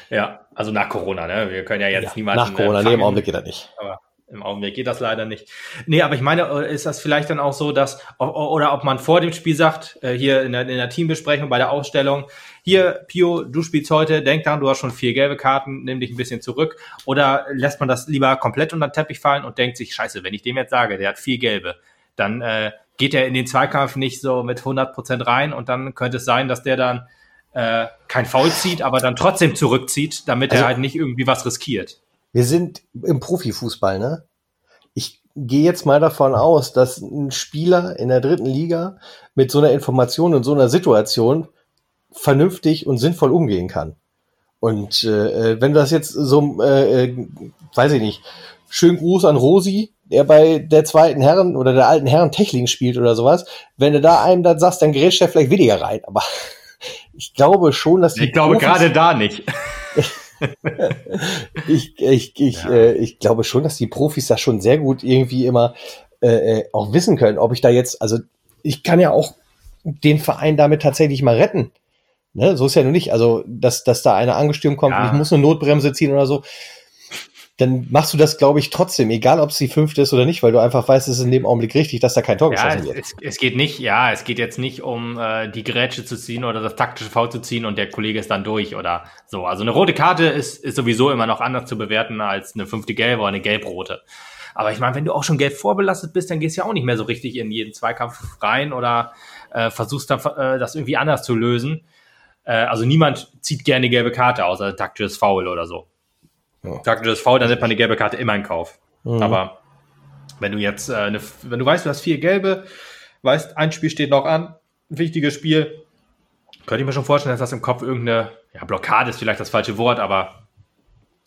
ja, also nach Corona, ne? Wir können ja jetzt Ja, niemanden nach Corona, nee, im. Augenblick geht das nicht. Aber im Augenblick geht das leider nicht. Nee, aber ich meine, äh, ist das vielleicht dann auch so, dass, oder ob man vor dem Spiel sagt, äh, hier in der, in der Teambesprechung bei der Ausstellung, hier, Pio, du spielst heute, denk dran, du hast schon vier gelbe Karten, nimm dich ein bisschen zurück. Oder lässt man das lieber komplett unter den Teppich fallen und denkt sich, scheiße, wenn ich dem jetzt sage, der hat vier gelbe, dann äh, geht er in den Zweikampf nicht so mit 100% rein und dann könnte es sein, dass der dann äh, kein Foul zieht, aber dann trotzdem zurückzieht, damit Also- er halt nicht irgendwie was riskiert. Wir sind im Profifußball, ne? Ich gehe jetzt mal davon aus, dass ein Spieler in der dritten Liga mit so einer Information und so einer Situation vernünftig und sinnvoll umgehen kann. Und äh, wenn du das jetzt so, äh, äh, weiß ich nicht, schönen Gruß an Rosi, der bei der zweiten Herren oder der alten Herren Techling spielt oder sowas, wenn du da einem das sagst, dann gerätscht er vielleicht weniger rein. Aber ich glaube schon, dass die. Ich glaube Profis, gerade da nicht. ich, ich, ich, ja. äh, ich glaube schon, dass die Profis das schon sehr gut irgendwie immer äh, äh, auch wissen können, ob ich da jetzt, also ich kann ja auch den Verein damit tatsächlich mal retten. Ne? So ist ja nur nicht. Also, dass, dass da einer angestürmt kommt ja. und ich muss eine Notbremse ziehen oder so dann machst du das, glaube ich, trotzdem, egal ob es die fünfte ist oder nicht, weil du einfach weißt, es ist in dem Augenblick richtig, dass da kein Tor ja, geschossen wird. Es, es, geht nicht, ja, es geht jetzt nicht um äh, die Grätsche zu ziehen oder das taktische Foul zu ziehen und der Kollege ist dann durch oder so. Also eine rote Karte ist, ist sowieso immer noch anders zu bewerten als eine fünfte gelbe oder eine gelb-rote. Aber ich meine, wenn du auch schon gelb vorbelastet bist, dann gehst du ja auch nicht mehr so richtig in jeden Zweikampf rein oder äh, versuchst dann äh, das irgendwie anders zu lösen. Äh, also niemand zieht gerne gelbe Karte, außer taktisches Foul oder so. Ja. Das faul, dann nimmt man eine gelbe Karte immer in Kauf. Mhm. Aber wenn du jetzt, äh, eine, wenn du weißt, du hast vier gelbe, weißt, ein Spiel steht noch an, ein wichtiges Spiel, könnte ich mir schon vorstellen, dass das im Kopf irgendeine, ja, Blockade ist vielleicht das falsche Wort, aber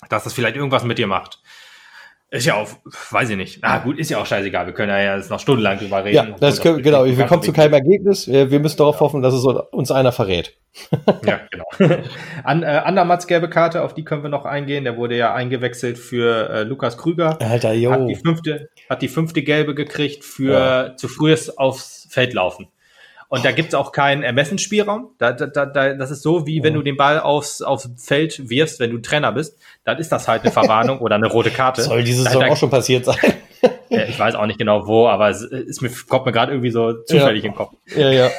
dass das vielleicht irgendwas mit dir macht. Ist ja auch, weiß ich nicht. Ah, gut, ist ja auch scheißegal. Wir können ja jetzt noch stundenlang drüber reden. Ja, das können, genau. Wir kommen zu keinem Ergebnis. Wir müssen darauf hoffen, dass es uns einer verrät. ja, genau. An, äh, Andermats gelbe Karte, auf die können wir noch eingehen. Der wurde ja eingewechselt für äh, Lukas Krüger. Alter, jo. Hat die fünfte, hat die fünfte gelbe gekriegt für ja. zu frühes aufs Feld laufen. Und da gibt's auch keinen Ermessensspielraum. Da, da, da, das ist so, wie wenn du den Ball aufs, aufs Feld wirfst, wenn du Trainer bist. Dann ist das halt eine Verwarnung oder eine rote Karte. Soll diese Saison auch schon passiert sein. ich weiß auch nicht genau wo, aber es ist mir, kommt mir gerade irgendwie so zufällig ja. in den Kopf. Ja, ja.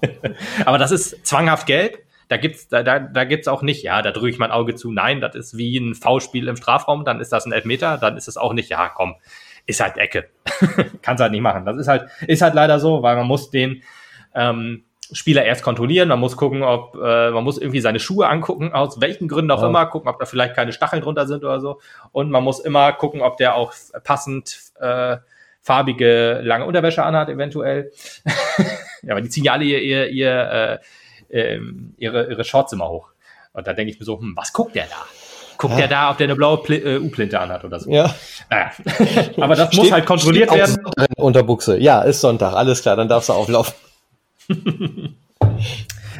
aber das ist zwanghaft gelb. Da gibt's, da, da, da gibt's auch nicht, ja, da drücke ich mein Auge zu. Nein, das ist wie ein V-Spiel im Strafraum, dann ist das ein Elfmeter, dann ist es auch nicht, ja, komm, ist halt Ecke. Kannst halt nicht machen. Das ist halt, ist halt leider so, weil man muss den, ähm, Spieler erst kontrollieren. Man muss gucken, ob äh, man muss irgendwie seine Schuhe angucken, aus welchen Gründen auch ja. immer, gucken, ob da vielleicht keine Stacheln drunter sind oder so. Und man muss immer gucken, ob der auch passend äh, farbige lange Unterwäsche anhat, eventuell. ja, aber die ziehen ja alle ihr, ihr, ihr äh, äh, ihre, ihre Shorts immer hoch. Und da denke ich mir so, hm, was guckt der da? Guckt ja. der da, ob der eine blaue Pl äh, U-Plinte anhat oder so. Ja. Naja. aber das steht, muss halt kontrolliert werden. Unter Buchse. Ja, ist Sonntag, alles klar, dann darfst du auflaufen.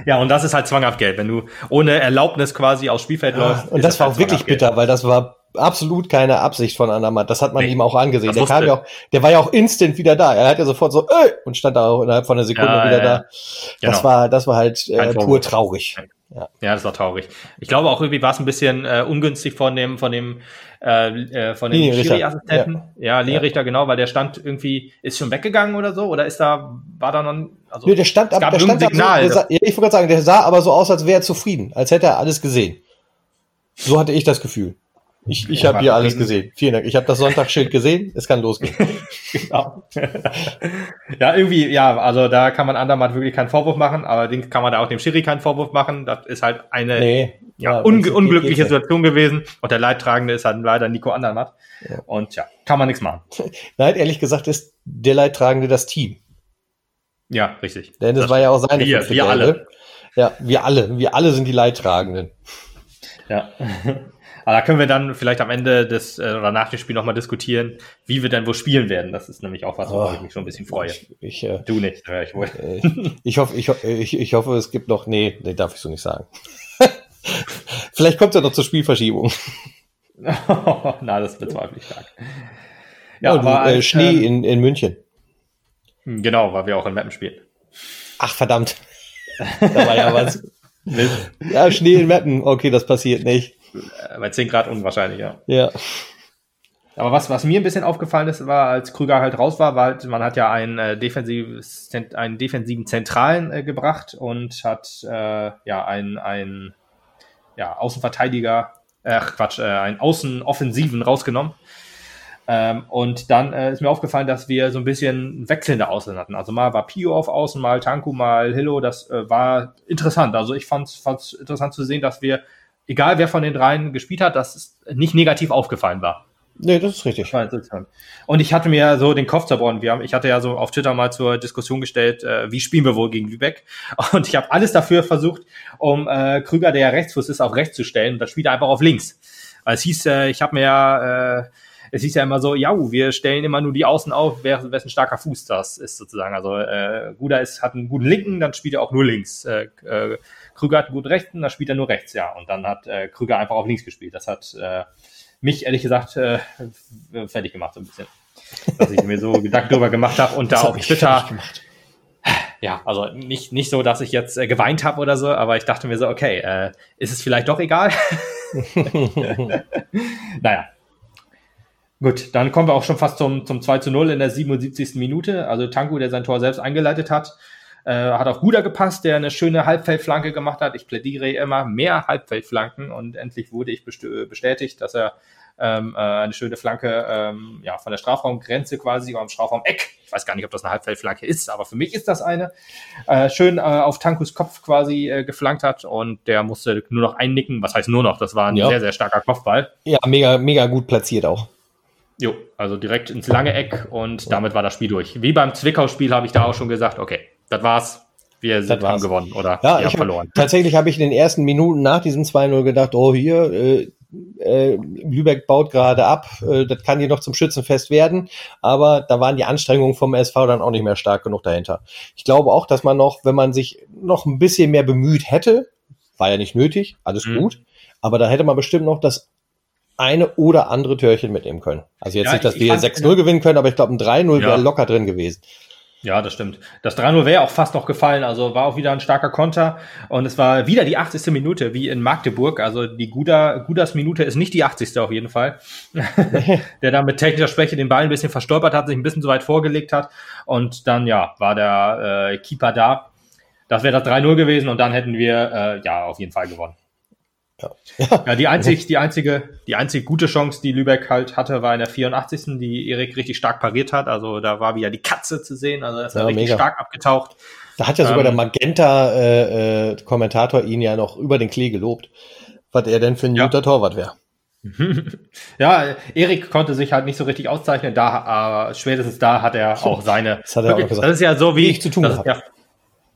Ja, und das ist halt zwanghaft Geld, wenn du ohne Erlaubnis quasi aufs Spielfeld ja, läufst. Und das war halt auch wirklich bitter, weil das war absolut keine Absicht von Andermatt. Das hat man nee, ihm auch angesehen. Der kam ja auch, der war ja auch instant wieder da. Er hat ja sofort so äh, und stand da innerhalb von einer Sekunde ja, wieder ja, da. Genau. Das war, das war halt äh, pur traurig. Ja. ja, das war traurig. Ich glaube auch irgendwie war es ein bisschen äh, ungünstig von dem, von dem, äh, äh von dem Schiri-Assistenten. Ja, ja Linienrichter, genau, weil der stand irgendwie, ist schon weggegangen oder so, oder ist da, war da noch, also, nee, der stand, ab, der stand Signal. So, ja, ich wollte gerade sagen, der sah aber so aus, als wäre er zufrieden, als hätte er alles gesehen. So hatte ich das Gefühl. Ich, ich habe hier alles gesehen. Vielen Dank. Ich habe das Sonntagsschild gesehen. Es kann losgehen. genau. ja, irgendwie, ja, also da kann man Andermatt wirklich keinen Vorwurf machen, allerdings kann man da auch dem Schiri keinen Vorwurf machen. Das ist halt eine nee, ja, un unglückliche Situation gewesen. Und der Leidtragende ist halt leider Nico Andermatt. Ja. Und ja, kann man nichts machen. Nein, ehrlich gesagt ist der Leidtragende das Team. Ja, richtig. Denn es das war ja auch seine Wir, wir alle. Ja, wir alle. Wir alle sind die Leidtragenden. Ja. Aber da können wir dann vielleicht am Ende des äh, oder nach dem Spiel nochmal diskutieren, wie wir dann wo spielen werden. Das ist nämlich auch was, worauf oh, ich mich schon ein bisschen freue. Ich, ich, äh, du nicht, höre ich wohl. Äh, ich, hoffe, ich, ich, ich hoffe, es gibt noch. Nee, nee, darf ich so nicht sagen. vielleicht kommt es ja noch zur Spielverschiebung. Na, das bezweifle ich stark. Ja, oh, aber du, äh, Schnee ähm, in, in München. Hm, genau, weil wir auch in Mappen spielen. Ach, verdammt. da war ja was. ja, Schnee in Mappen. Okay, das passiert nicht. Äh, bei 10 Grad unwahrscheinlich, ja. Ja. Aber was, was mir ein bisschen aufgefallen ist, war, als Krüger halt raus war, war halt, man hat ja einen, äh, defensives, einen defensiven Zentralen äh, gebracht und hat äh, ja einen, einen ja, Außenverteidiger, äh, Quatsch, äh, einen Außenoffensiven rausgenommen. Ähm, und dann äh, ist mir aufgefallen, dass wir so ein bisschen wechselnde Außen hatten. Also mal war Pio auf Außen, mal Tanku, mal Hillo. Das äh, war interessant. Also ich fand es interessant zu sehen, dass wir egal wer von den dreien gespielt hat, dass es nicht negativ aufgefallen war. Nee, das ist richtig. Und ich hatte mir so den Kopf zerbrochen. Wir haben, ich hatte ja so auf Twitter mal zur Diskussion gestellt, äh, wie spielen wir wohl gegen Lübeck? Und ich habe alles dafür versucht, um äh, Krüger, der ja Rechtsfuß ist, auf rechts zu stellen. Und das spielt er einfach auf links. Weil es hieß, äh, ich habe mir ja äh, es hieß ja immer so, ja, wir stellen immer nur die Außen auf, wer, wessen starker Fuß das ist sozusagen. Also äh, Guda ist, hat einen guten Linken, dann spielt er auch nur links. Äh, äh, Krüger hat einen guten Rechten, dann spielt er nur rechts, ja. Und dann hat äh, Krüger einfach auf links gespielt. Das hat äh, mich ehrlich gesagt äh, fertig gemacht so ein bisschen. Dass ich mir so Gedanken darüber gemacht habe und da auf Twitter ja, also nicht, nicht so, dass ich jetzt äh, geweint habe oder so, aber ich dachte mir so, okay, äh, ist es vielleicht doch egal? naja. Gut, dann kommen wir auch schon fast zum, zum 2 zu 0 in der 77. Minute. Also Tanku, der sein Tor selbst eingeleitet hat, äh, hat auf Guda gepasst, der eine schöne Halbfeldflanke gemacht hat. Ich plädiere immer mehr Halbfeldflanken und endlich wurde ich bestätigt, dass er ähm, äh, eine schöne Flanke ähm, ja, von der Strafraumgrenze quasi oder am Strafraum-Eck. Ich weiß gar nicht, ob das eine Halbfeldflanke ist, aber für mich ist das eine. Äh, schön äh, auf Tankus Kopf quasi äh, geflankt hat und der musste nur noch einnicken. Was heißt nur noch? Das war ein ja. sehr, sehr starker Kopfball. Ja, mega, mega gut platziert auch. Jo, also direkt ins lange Eck und damit war das Spiel durch. Wie beim Zwickau-Spiel habe ich da auch schon gesagt, okay, das war's. Wir sind haben gewonnen oder ja, wir haben verloren. Tatsächlich habe ich in den ersten Minuten nach diesem 2-0 gedacht, oh hier, äh, äh, Lübeck baut gerade ab, äh, das kann hier noch zum Schützenfest werden, aber da waren die Anstrengungen vom SV dann auch nicht mehr stark genug dahinter. Ich glaube auch, dass man noch, wenn man sich noch ein bisschen mehr bemüht hätte, war ja nicht nötig, alles mhm. gut, aber da hätte man bestimmt noch das eine oder andere Türchen mitnehmen können. Also jetzt ja, nicht, dass wir 6-0 gewinnen können, aber ich glaube, ein 3-0 ja. wäre locker drin gewesen. Ja, das stimmt. Das 3-0 wäre auch fast noch gefallen. Also war auch wieder ein starker Konter. Und es war wieder die 80. Minute, wie in Magdeburg. Also die Guda, Gudas Minute ist nicht die 80. auf jeden Fall. der da mit technischer Schwäche den Ball ein bisschen verstolpert hat, sich ein bisschen zu weit vorgelegt hat. Und dann, ja, war der äh, Keeper da. Das wäre das 3-0 gewesen und dann hätten wir, äh, ja, auf jeden Fall gewonnen. Ja. ja, die, einzig, die, einzige, die einzige gute Chance, die Lübeck halt hatte, war in der 84. die Erik richtig stark pariert hat. Also da war wieder die Katze zu sehen. Also er ist ja, richtig mega. stark abgetaucht. Da hat ja sogar ähm, der Magenta-Kommentator äh, äh, ihn ja noch über den Klee gelobt, was er denn für ein ja. guter Torwart wäre. ja, Erik konnte sich halt nicht so richtig auszeichnen. Da, äh, spätestens da hat er auch seine. Das, hat er wirklich, auch gesagt. das ist ja so wie. Wenig zu tun. Das, ja,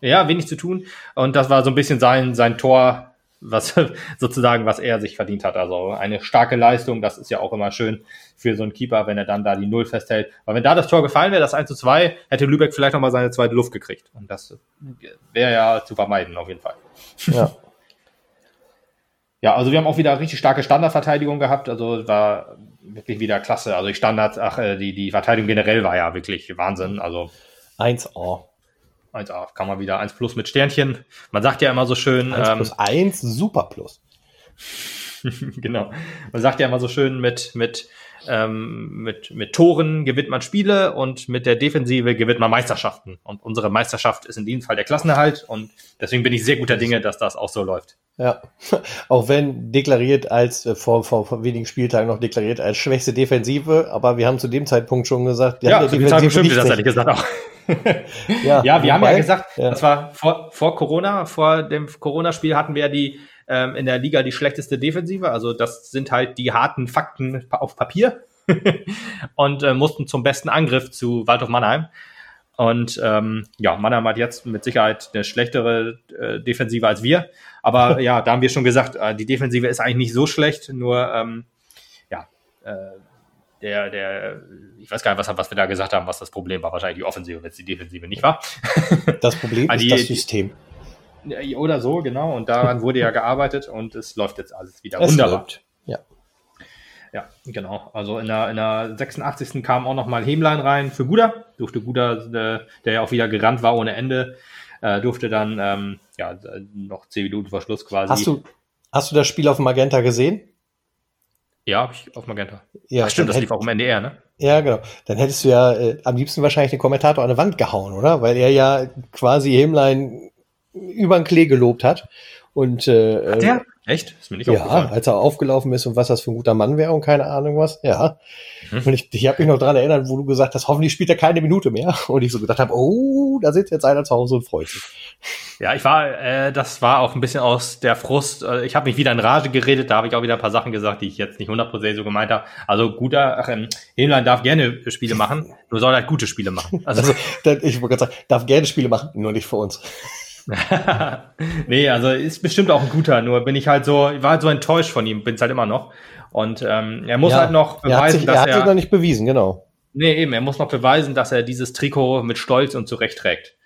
ja, wenig zu tun. Und das war so ein bisschen sein, sein Tor, was sozusagen, was er sich verdient hat. Also eine starke Leistung, das ist ja auch immer schön für so einen Keeper, wenn er dann da die Null festhält. Aber wenn da das Tor gefallen wäre, das 1 zu 2, hätte Lübeck vielleicht nochmal seine zweite Luft gekriegt. Und das wäre ja zu vermeiden, auf jeden Fall. Ja. ja, also wir haben auch wieder richtig starke Standardverteidigung gehabt. Also war wirklich wieder klasse. Also die Standards, ach, äh, die, die Verteidigung generell war ja wirklich Wahnsinn. Also 1A. 1A, kann man wieder 1 plus mit Sternchen. Man sagt ja immer so schön. 1 plus ähm, 1, super plus. genau. Man sagt ja immer so schön mit, mit, ähm, mit, mit Toren gewinnt man Spiele und mit der Defensive gewinnt man Meisterschaften. Und unsere Meisterschaft ist in diesem Fall der Klassenerhalt und deswegen bin ich sehr guter Dinge, dass das auch so läuft. Ja, auch wenn deklariert als äh, vor, vor, vor wenigen Spieltagen noch deklariert als schwächste Defensive, aber wir haben zu dem Zeitpunkt schon gesagt, ja, zu dem Zeitpunkt stimmte das ehrlich gesagt auch. ja, ja, wir haben ja gesagt, ja. das war vor, vor Corona, vor dem Corona-Spiel hatten wir die ähm, in der Liga die schlechteste Defensive. Also das sind halt die harten Fakten auf Papier und äh, mussten zum besten Angriff zu Waldhof Mannheim. Und ähm, ja, Mannheim hat jetzt mit Sicherheit eine schlechtere äh, Defensive als wir. Aber ja, da haben wir schon gesagt, äh, die Defensive ist eigentlich nicht so schlecht, nur ähm, ja, äh, der, der, ich weiß gar nicht, was, was wir da gesagt haben, was das Problem war. Wahrscheinlich die Offensive, wenn es die Defensive nicht war. Das Problem ist die, das System. Oder so, genau. Und daran wurde ja gearbeitet und es läuft jetzt alles wieder es wunderbar. Läuft. Ja. Ja, genau. Also in der, in der 86. kam auch nochmal Hemlein rein für Guda. Durfte Guda, der, der ja auch wieder gerannt war ohne Ende, äh, durfte dann ähm, ja, noch zehn Minuten vor Schluss quasi. Hast du, hast du das Spiel auf Magenta gesehen? Ja, hab ich auf Magenta. Ja, Ach, stimmt, das lief auch im NDR, ne? Ja, genau. Dann hättest du ja äh, am liebsten wahrscheinlich den Kommentator an der Wand gehauen, oder? Weil er ja quasi Hemlein über den Klee gelobt hat. Und äh, hat der? Echt? Ist mir nicht Ja, als er aufgelaufen ist und was das für ein guter Mann wäre und keine Ahnung was. Ja. Mhm. Und ich, ich habe mich noch dran erinnert, wo du gesagt hast, hoffentlich spielt er keine Minute mehr. Und ich so gedacht habe, oh, da sitzt jetzt einer zu Hause und freut sich. Ja, ich war, äh, das war auch ein bisschen aus der Frust. Äh, ich habe mich wieder in Rage geredet, da habe ich auch wieder ein paar Sachen gesagt, die ich jetzt nicht 100% so gemeint habe. Also guter, ach, ähm, Hemlein darf gerne Spiele machen, nur soll halt gute Spiele machen. Also, also ich wollte gerade sagen, darf gerne Spiele machen, nur nicht für uns. nee, also ist bestimmt auch ein guter, nur bin ich halt so, ich war halt so enttäuscht von ihm, bin es halt immer noch. Und ähm, er muss ja, halt noch beweisen, er hat sich, dass er. Hat er, sich noch nicht bewiesen, genau. Nee, eben, er muss noch beweisen, dass er dieses Trikot mit Stolz und zurecht trägt.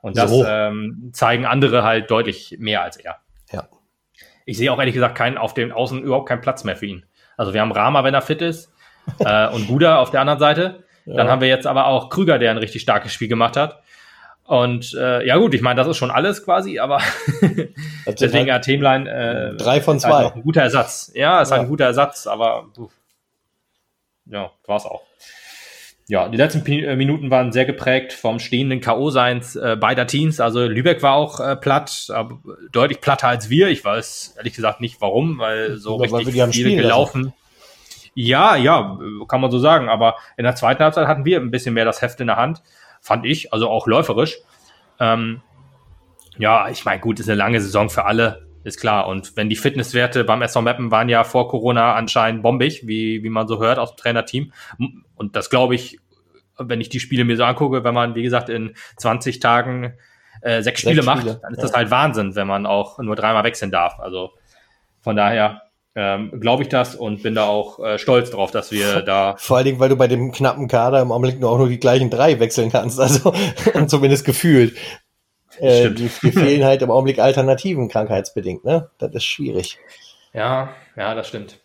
Und das so. ähm, zeigen andere halt deutlich mehr als er. Ja. Ich sehe auch ehrlich gesagt keinen auf dem Außen überhaupt keinen Platz mehr für ihn. Also wir haben Rama, wenn er fit ist, äh, und Buda auf der anderen Seite. Ja. Dann haben wir jetzt aber auch Krüger, der ein richtig starkes Spiel gemacht hat. Und äh, ja gut, ich meine, das ist schon alles quasi, aber deswegen hat Themenline äh, drei von zwei. Halt ein guter Ersatz. Ja, ist ja. halt ein guter Ersatz, aber puh. ja, war's auch. Ja, die letzten P äh, Minuten waren sehr geprägt vom stehenden K.O.-Seins äh, beider Teams. Also Lübeck war auch äh, platt, aber deutlich platter als wir. Ich weiß ehrlich gesagt nicht warum, weil so ja, richtig weil viel gelaufen. Lassen. Ja, ja, kann man so sagen. Aber in der zweiten Halbzeit hatten wir ein bisschen mehr das Heft in der Hand fand ich, also auch läuferisch. Ähm, ja, ich meine, gut, ist eine lange Saison für alle, ist klar. Und wenn die Fitnesswerte beim SV Mappen waren ja vor Corona anscheinend bombig, wie, wie man so hört aus dem Trainerteam. Und das glaube ich, wenn ich die Spiele mir so angucke, wenn man, wie gesagt, in 20 Tagen äh, sechs Spiele, Spiele macht, dann ist ja. das halt Wahnsinn, wenn man auch nur dreimal wechseln darf. Also von daher ähm, glaube ich das und bin da auch äh, stolz drauf, dass wir da. Vor allen Dingen, weil du bei dem knappen Kader im Augenblick nur auch nur die gleichen drei wechseln kannst, also zumindest gefühlt. Äh, die, die fehlen halt im Augenblick Alternativen krankheitsbedingt, ne? Das ist schwierig. Ja, ja, das stimmt.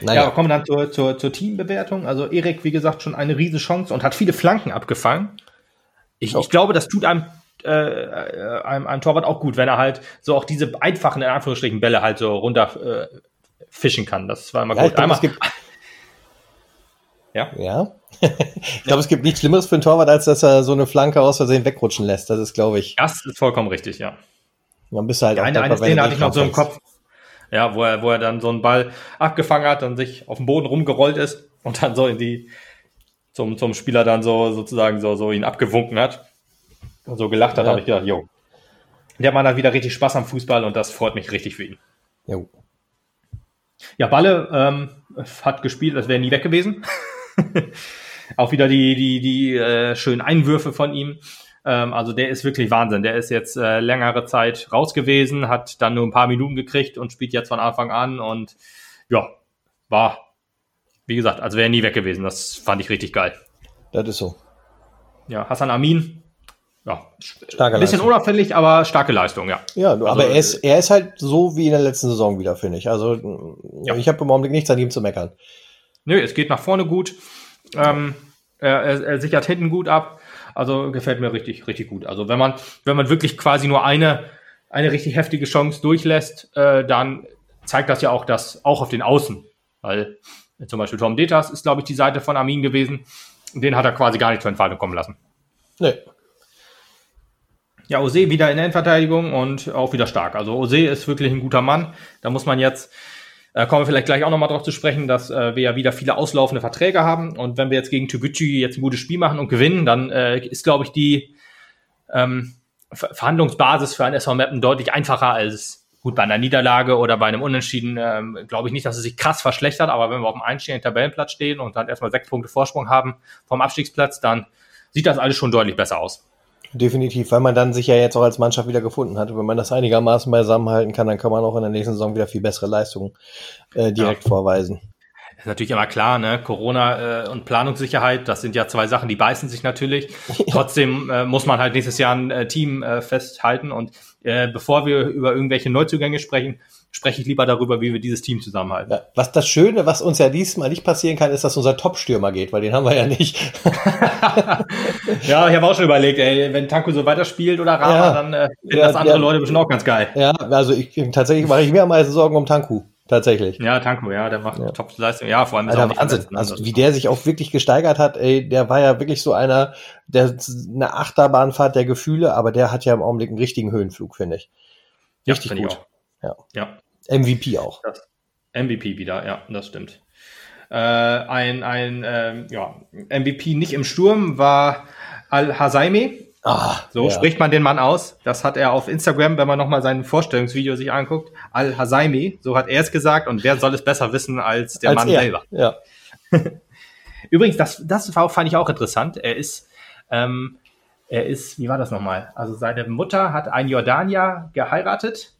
Naja. Ja, kommen wir dann zur, zur, zur Teambewertung. Also Erik, wie gesagt, schon eine riesen Chance und hat viele Flanken abgefangen. Ich, ich glaube, das tut einem äh, äh einem, einem Torwart auch gut, wenn er halt so auch diese einfachen, in Anführungsstrichen, Bälle halt so runter äh, fischen kann. Das war immer ja, gut. Glaub, Einmal, ja. Ja. ich glaube, es gibt nichts Schlimmeres für einen Torwart, als dass er so eine Flanke aus Versehen wegrutschen lässt. Das ist, glaube ich. Das ist vollkommen richtig, ja. Man bist halt ja, eine, eine Szene hatte ich noch so im Kopf. Ja, wo er, wo er dann so einen Ball abgefangen hat und sich auf dem Boden rumgerollt ist und dann so in die, zum, zum Spieler dann so, sozusagen so, so ihn abgewunken hat und so gelacht hat, ja. habe ich gedacht, jo. Der Mann hat wieder richtig Spaß am Fußball und das freut mich richtig für ihn. Jo. Ja, Balle ähm, hat gespielt, als wäre nie weg gewesen. Auch wieder die, die, die äh, schönen Einwürfe von ihm. Ähm, also der ist wirklich Wahnsinn. Der ist jetzt äh, längere Zeit raus gewesen, hat dann nur ein paar Minuten gekriegt und spielt jetzt von Anfang an und ja, war, wie gesagt, als wäre er nie weg gewesen. Das fand ich richtig geil. Das ist so. Ja, Hassan Amin, ja, starke ein bisschen Leistung. unauffällig, aber starke Leistung, ja. Ja, also, aber er ist, er ist halt so wie in der letzten Saison wieder, finde ich. Also ja. ich habe im Augenblick nichts an ihm zu meckern. Nö, es geht nach vorne gut. Ähm, er, er, er sichert hinten gut ab. Also gefällt mir richtig, richtig gut. Also wenn man, wenn man wirklich quasi nur eine, eine richtig heftige Chance durchlässt, äh, dann zeigt das ja auch das auch auf den Außen. Weil zum Beispiel Tom Detas ist, glaube ich, die Seite von Armin gewesen. Den hat er quasi gar nicht zur Entfaltung kommen lassen. Nee, ja, Ose wieder in der Endverteidigung und auch wieder stark. Also Ose ist wirklich ein guter Mann. Da muss man jetzt, äh, kommen wir vielleicht gleich auch nochmal drauf zu sprechen, dass äh, wir ja wieder viele auslaufende Verträge haben. Und wenn wir jetzt gegen Toguchi jetzt ein gutes Spiel machen und gewinnen, dann äh, ist, glaube ich, die ähm, Verhandlungsbasis für ein SV Mappen deutlich einfacher als gut bei einer Niederlage oder bei einem Unentschieden. Ähm, glaube ich nicht, dass es sich krass verschlechtert, aber wenn wir auf dem einstehenden Tabellenplatz stehen und dann erstmal sechs Punkte Vorsprung haben vom Abstiegsplatz, dann sieht das alles schon deutlich besser aus. Definitiv, weil man dann sich ja jetzt auch als Mannschaft wieder gefunden hat. wenn man das einigermaßen beisammenhalten kann, dann kann man auch in der nächsten Saison wieder viel bessere Leistungen äh, direkt ja. vorweisen. Ist natürlich immer klar, ne? Corona äh, und Planungssicherheit, das sind ja zwei Sachen, die beißen sich natürlich. Trotzdem äh, muss man halt nächstes Jahr ein äh, Team äh, festhalten. Und äh, bevor wir über irgendwelche Neuzugänge sprechen, spreche ich lieber darüber, wie wir dieses Team zusammenhalten. Ja, was das Schöne, was uns ja diesmal nicht passieren kann, ist, dass unser Top-Stürmer geht, weil den haben wir ja nicht. ja, ich habe auch schon überlegt, ey, wenn Tanku so weiterspielt oder Rama, ja, dann äh, finden ja, das andere Leute bestimmt auch ganz geil. Ja, also ich, tatsächlich mache ich mir am meisten Sorgen um Tanku. Tatsächlich. Ja, Tanko, ja, der macht ja. Top-Leistung. Ja, vor allem ist Alter, Wahnsinn. Ne? Also wie der sich auch wirklich gesteigert hat, ey, der war ja wirklich so einer, der eine Achterbahnfahrt der Gefühle, aber der hat ja im Augenblick einen richtigen Höhenflug, finde ich. Richtig ja, gut. Ja. ja. MVP auch. Das MVP wieder, ja, das stimmt. Äh, ein ein äh, ja, MVP nicht im Sturm war Al-Hasaimi. Ah, so ja. spricht man den Mann aus. Das hat er auf Instagram, wenn man nochmal sein Vorstellungsvideo sich anguckt. Al-Hasaimi, so hat er es gesagt. Und wer soll es besser wissen als der als Mann er. selber? Ja. Übrigens, das, das fand ich auch interessant. Er ist ähm, er ist, wie war das nochmal? Also seine Mutter hat einen Jordanier geheiratet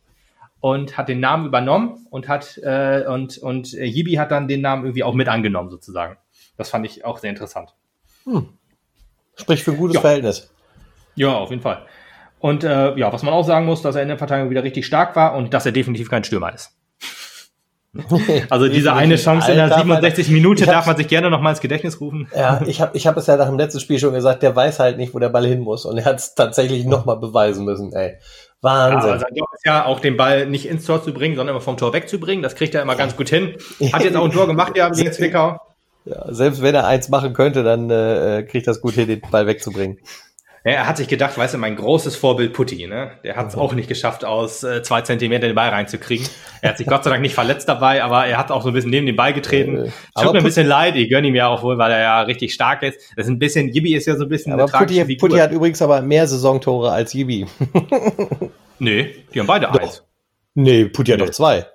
und hat den Namen übernommen und hat äh, und und Yibi hat dann den Namen irgendwie auch mit angenommen sozusagen. Das fand ich auch sehr interessant. Hm. Sprich für ein gutes ja. Verhältnis. Ja, auf jeden Fall. Und äh, ja, was man auch sagen muss, dass er in der Verteidigung wieder richtig stark war und dass er definitiv kein Stürmer ist. Also diese eine Chance in der 67 Minute darf man sich gerne noch mal ins Gedächtnis rufen. Ja, ich habe ich hab es ja nach dem letzten Spiel schon gesagt, der weiß halt nicht, wo der Ball hin muss und er hat es tatsächlich noch mal beweisen müssen. Ey. Wahnsinn. Ja, sein Job ist ja auch den Ball nicht ins Tor zu bringen, sondern immer vom Tor wegzubringen. Das kriegt er immer ganz gut hin. Hat jetzt auch ein Tor gemacht, ja, gegen Zwickau. Ja, selbst wenn er eins machen könnte, dann äh, kriegt das gut hin, den Ball wegzubringen. Er hat sich gedacht, weißt du, mein großes Vorbild Putti, ne? Der hat es mhm. auch nicht geschafft, aus äh, zwei Zentimeter den Ball reinzukriegen. Er hat sich Gott sei Dank nicht verletzt dabei, aber er hat auch so ein bisschen neben den Ball getreten. Äh, Tut mir ein bisschen leid, ich gönne ihm ja auch wohl, weil er ja richtig stark ist. Das ist ein bisschen, Yibi ist ja so ein bisschen aber eine Putti, Putti hat übrigens aber mehr Saisontore als Yibi. nee, die haben beide doch. eins. Nee, Putti nee. hat doch zwei.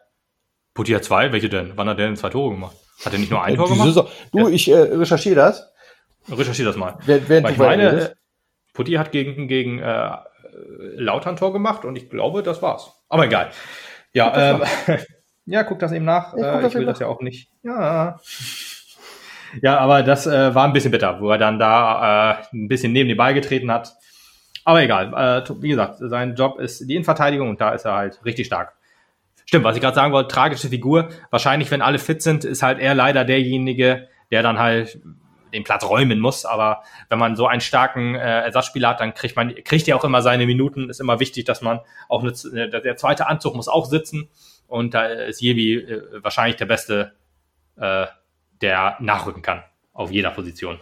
Putti hat zwei? Welche denn? Wann hat der denn zwei Tore gemacht? Hat er nicht nur ein Tor gemacht? Saison. Du, ich äh, recherchiere das. Recherchiere das mal. Während, während ich meine, Putti hat gegen, gegen äh, Lautern Tor gemacht und ich glaube, das war's. Aber egal. Ja, ähm, ja, guck das eben nach. Ich, äh, ich will das ja auch nicht. Ja. Ja, aber das äh, war ein bisschen bitter, wo er dann da äh, ein bisschen neben den Ball getreten hat. Aber egal. Äh, wie gesagt, sein Job ist die Innenverteidigung und da ist er halt richtig stark. Stimmt, was ich gerade sagen wollte, tragische Figur. Wahrscheinlich, wenn alle fit sind, ist halt er leider derjenige, der dann halt den Platz räumen muss. Aber wenn man so einen starken äh, Ersatzspieler hat, dann kriegt man kriegt er auch immer seine Minuten. Ist immer wichtig, dass man auch eine, äh, der zweite Anzug muss auch sitzen. Und da ist Jebi äh, wahrscheinlich der Beste, äh, der nachrücken kann auf jeder Position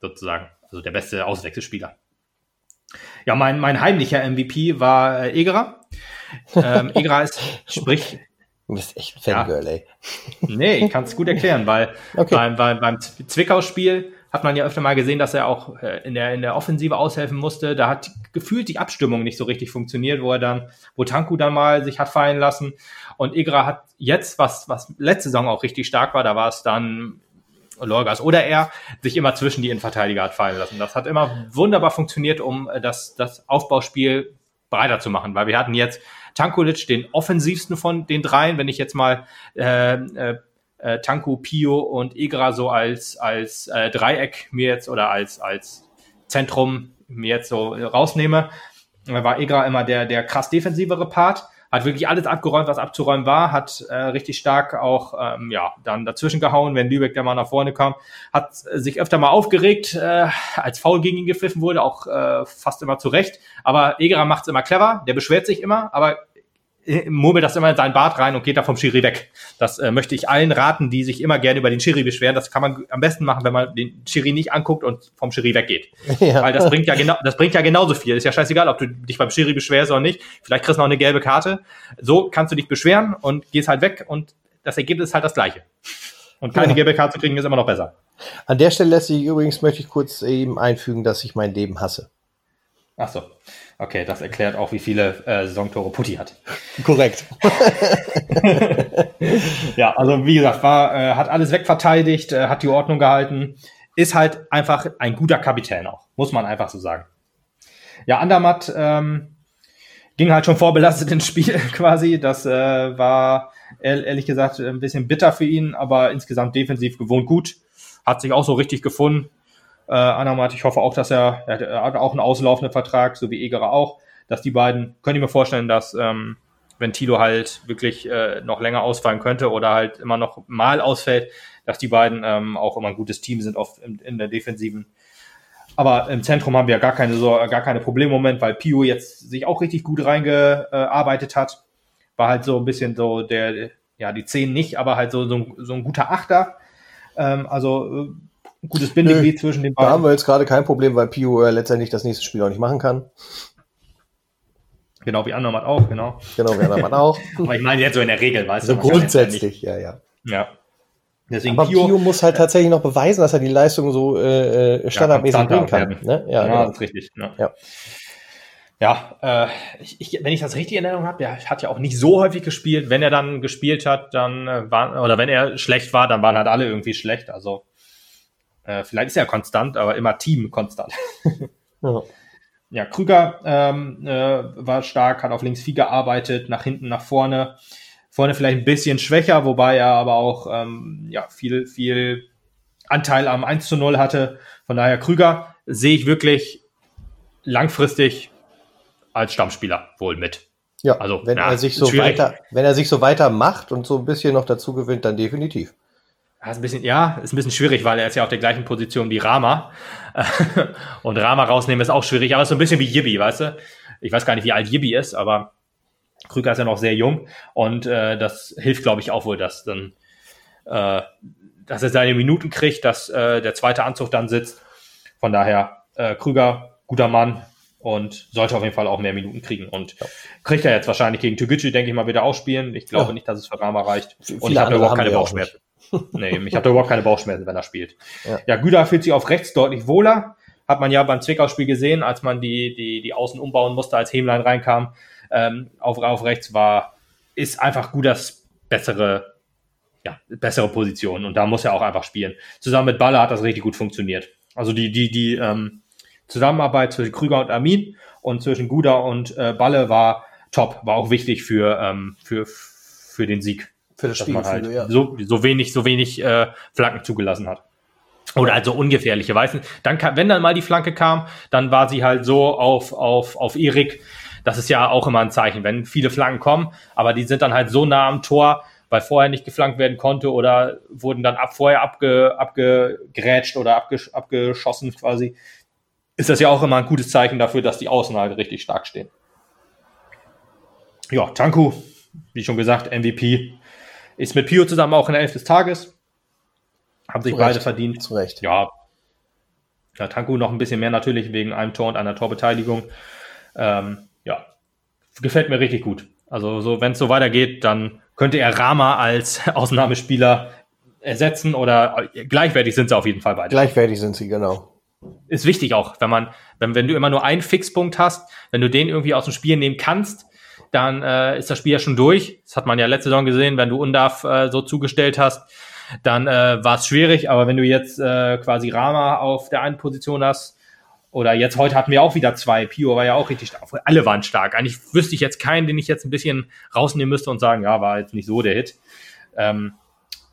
sozusagen. Also der beste Auswechselspieler. Ja, mein, mein heimlicher MVP war äh, Egerer. Ähm, Egerer ist, sprich, Du bist echt ein Fangirl, ja. ey. Nee, ich kann es gut erklären, weil okay. beim, beim, beim Zwickau-Spiel hat man ja öfter mal gesehen, dass er auch äh, in der, in der Offensive aushelfen musste. Da hat gefühlt die Abstimmung nicht so richtig funktioniert, wo er dann, wo Tanku dann mal sich hat fallen lassen. Und Igra hat jetzt, was, was letzte Saison auch richtig stark war, da war es dann Lorgas oder er sich immer zwischen die Innenverteidiger hat fallen lassen. Das hat immer wunderbar funktioniert, um äh, das, das Aufbauspiel breiter zu machen, weil wir hatten jetzt Tankulic den offensivsten von den dreien, wenn ich jetzt mal äh, äh, äh, Tanku, Pio und Egra so als, als äh, Dreieck mir jetzt oder als, als Zentrum mir jetzt so rausnehme, war Egra immer der, der krass defensivere Part hat wirklich alles abgeräumt, was abzuräumen war, hat äh, richtig stark auch ähm, ja dann dazwischen gehauen, wenn Lübeck der mal nach vorne kam, hat sich öfter mal aufgeregt, äh, als Foul gegen ihn gepfiffen wurde, auch äh, fast immer zurecht. Aber Egerer macht's immer clever, der beschwert sich immer, aber murmelt das immer in seinen Bart rein und geht da vom Schiri weg. Das äh, möchte ich allen raten, die sich immer gerne über den Schiri beschweren. Das kann man am besten machen, wenn man den Schiri nicht anguckt und vom Schiri weggeht. Ja. Weil das bringt ja genau, das bringt ja genauso viel. Ist ja scheißegal, ob du dich beim Schiri beschwerst oder nicht. Vielleicht kriegst du noch eine gelbe Karte. So kannst du dich beschweren und gehst halt weg und das Ergebnis ist halt das gleiche. Und keine ja. gelbe Karte zu kriegen ist immer noch besser. An der Stelle lässt sich übrigens möchte ich kurz eben einfügen, dass ich mein Leben hasse. Ach so. Okay, das erklärt auch, wie viele äh, Saisontore Putti hat. Korrekt. ja, also wie gesagt, war, äh, hat alles wegverteidigt, äh, hat die Ordnung gehalten, ist halt einfach ein guter Kapitän auch, muss man einfach so sagen. Ja, Andermatt ähm, ging halt schon vorbelastet ins Spiel quasi. Das äh, war ehrlich gesagt ein bisschen bitter für ihn, aber insgesamt defensiv gewohnt gut. Hat sich auch so richtig gefunden. Äh, Anamat, ich hoffe auch, dass er, er hat auch einen auslaufenden Vertrag, so wie Egerer auch, dass die beiden, könnte ich mir vorstellen, dass ähm, wenn Tilo halt wirklich äh, noch länger ausfallen könnte oder halt immer noch mal ausfällt, dass die beiden ähm, auch immer ein gutes Team sind auf, in, in der Defensiven. Aber im Zentrum haben wir gar keine, so, gar keine Probleme im Moment, weil Pio jetzt sich auch richtig gut reingearbeitet hat. War halt so ein bisschen so der, ja, die Zehn nicht, aber halt so, so, so ein guter Achter. Ähm, also äh, ein gutes Bindeglied Nö, zwischen den beiden. Da haben wir jetzt gerade kein Problem, weil Pio letztendlich das nächste Spiel auch nicht machen kann. Genau, wie Andermatt auch, genau. Genau, wie Andermatt auch. Aber ich meine jetzt so in der Regel, weißt so du. So grundsätzlich, ja, ja. Ja. Deswegen Aber Pio, Pio, muss halt tatsächlich noch beweisen, dass er die Leistung so äh, äh standardmäßig ja, bringen kann. Ne? Ja, ja, genau. das ist richtig. Ne? Ja, ja äh, ich, ich, wenn ich das richtig in Erinnerung habe, der hat ja auch nicht so häufig gespielt. Wenn er dann gespielt hat, dann äh, war, oder wenn er schlecht war, dann waren halt alle irgendwie schlecht. Also äh, vielleicht ist er konstant, aber immer Team konstant. Ja. ja, Krüger ähm, äh, war stark, hat auf links viel gearbeitet, nach hinten, nach vorne. Vorne vielleicht ein bisschen schwächer, wobei er aber auch ähm, ja, viel, viel Anteil am 1 zu 0 hatte. Von daher Krüger sehe ich wirklich langfristig als Stammspieler wohl mit. Ja, also wenn ja, er sich so schwierig. weiter, wenn er sich so weiter macht und so ein bisschen noch dazu gewinnt, dann definitiv. Ja, ist ein bisschen, ja, ist ein bisschen schwierig, weil er ist ja auf der gleichen Position wie Rama. und Rama rausnehmen ist auch schwierig, aber so ein bisschen wie Yibi, weißt du? Ich weiß gar nicht, wie alt Yibi ist, aber Krüger ist ja noch sehr jung und äh, das hilft, glaube ich, auch wohl, dass dann, äh, dass er seine Minuten kriegt, dass äh, der zweite Anzug dann sitzt. Von daher, äh, Krüger, guter Mann, und sollte auf jeden Fall auch mehr Minuten kriegen. Und ja. kriegt er jetzt wahrscheinlich gegen Toguchi, denke ich mal, wieder ausspielen. Ich glaube ja. nicht, dass es für Rama reicht. Und ich habe überhaupt keine Bauchschmerzen. Nee, ich habe überhaupt keine Bauchschmerzen, wenn er spielt. Ja, ja Güda fühlt sich auf rechts deutlich wohler. Hat man ja beim Zwickau-Spiel gesehen, als man die, die, die Außen umbauen musste, als Hemlein reinkam. Ähm, auf, auf rechts war, ist einfach Gudas bessere, ja, bessere Position. Und da muss er auch einfach spielen. Zusammen mit Baller hat das richtig gut funktioniert. Also die, die, die, ähm, Zusammenarbeit zwischen Krüger und Armin und zwischen Guda und äh, Balle war top, war auch wichtig für, ähm, für, für den Sieg. Für das Spiel, halt ja. so, so wenig, so wenig äh, Flanken zugelassen hat. Oder also ungefährliche Weißen. Dann wenn dann mal die Flanke kam, dann war sie halt so auf, auf, auf Erik. Das ist ja auch immer ein Zeichen, wenn viele Flanken kommen, aber die sind dann halt so nah am Tor, weil vorher nicht geflankt werden konnte oder wurden dann ab vorher abge, abgegrätscht oder abgesch, abgeschossen quasi ist das ja auch immer ein gutes Zeichen dafür, dass die Außen halt richtig stark stehen. Ja, Tanku, wie schon gesagt, MVP, ist mit Pio zusammen auch in der Elf des Tages. Haben sich Zu beide verdient. Zu Recht. Ja. ja. Tanku noch ein bisschen mehr natürlich wegen einem Tor und einer Torbeteiligung. Ähm, ja, gefällt mir richtig gut. Also so, wenn es so weitergeht, dann könnte er Rama als Ausnahmespieler ersetzen oder gleichwertig sind sie auf jeden Fall beide. Gleichwertig sind sie, genau ist wichtig auch, wenn man, wenn, wenn du immer nur einen Fixpunkt hast, wenn du den irgendwie aus dem Spiel nehmen kannst, dann äh, ist das Spiel ja schon durch. Das hat man ja letzte Saison gesehen, wenn du Undaf äh, so zugestellt hast, dann äh, war es schwierig, aber wenn du jetzt äh, quasi Rama auf der einen Position hast, oder jetzt heute hatten wir auch wieder zwei, Pio war ja auch richtig stark, alle waren stark. Eigentlich wüsste ich jetzt keinen, den ich jetzt ein bisschen rausnehmen müsste und sagen, ja, war jetzt nicht so der Hit. Ähm,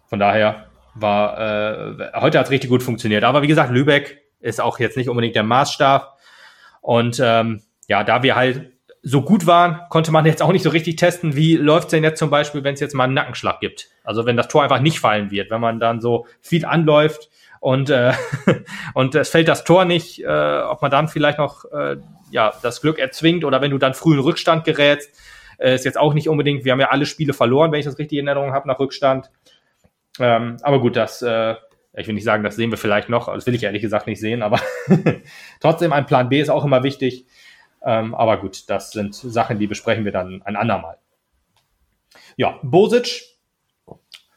von daher war, äh, heute hat es richtig gut funktioniert. Aber wie gesagt, Lübeck ist auch jetzt nicht unbedingt der Maßstab. Und ähm, ja, da wir halt so gut waren, konnte man jetzt auch nicht so richtig testen, wie läuft's denn jetzt zum Beispiel, wenn es jetzt mal einen Nackenschlag gibt. Also wenn das Tor einfach nicht fallen wird, wenn man dann so viel anläuft und, äh, und es fällt das Tor nicht, äh, ob man dann vielleicht noch äh, ja, das Glück erzwingt oder wenn du dann früh in Rückstand gerätst, äh, ist jetzt auch nicht unbedingt, wir haben ja alle Spiele verloren, wenn ich das richtig in Erinnerung habe, nach Rückstand. Ähm, aber gut, das äh, ich will nicht sagen, das sehen wir vielleicht noch, das will ich ehrlich gesagt nicht sehen, aber trotzdem ein Plan B ist auch immer wichtig. Ähm, aber gut, das sind Sachen, die besprechen wir dann ein andermal. Ja, Bosic,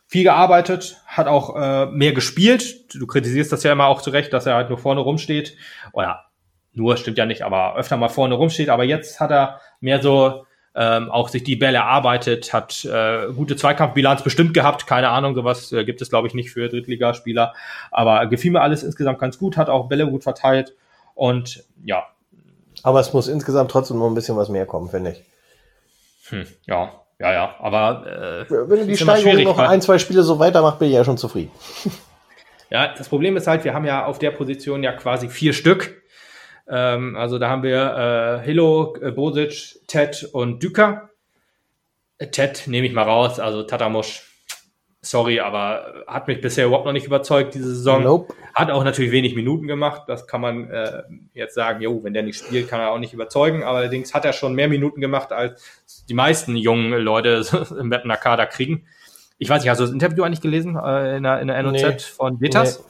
viel gearbeitet, hat auch äh, mehr gespielt. Du kritisierst das ja immer auch zu Recht, dass er halt nur vorne rumsteht. Oder nur stimmt ja nicht, aber öfter mal vorne rumsteht. Aber jetzt hat er mehr so ähm, auch sich die Bälle erarbeitet, hat äh, gute Zweikampfbilanz bestimmt gehabt, keine Ahnung, sowas äh, gibt es glaube ich nicht für Drittligaspieler, aber gefiel mir alles insgesamt ganz gut, hat auch Bälle gut verteilt und ja. Aber es muss insgesamt trotzdem noch ein bisschen was mehr kommen, finde ich. Hm, ja, ja, ja, aber äh, wenn du die Steigerung noch ein, zwei Spiele so weitermacht, bin ich ja schon zufrieden. Ja, das Problem ist halt, wir haben ja auf der Position ja quasi vier Stück ähm, also da haben wir äh, Hilo, äh, Bosic, Ted und Düker. Äh, Ted nehme ich mal raus, also Tatamusch, sorry, aber hat mich bisher überhaupt noch nicht überzeugt, diese Saison. Nope. Hat auch natürlich wenig Minuten gemacht, das kann man äh, jetzt sagen, jo, wenn der nicht spielt, kann er auch nicht überzeugen, aber allerdings hat er schon mehr Minuten gemacht, als die meisten jungen Leute im Mapner Kader kriegen. Ich weiß nicht, hast du das Interview eigentlich gelesen äh, in, der, in der NOZ nee. von Vitas? Nee.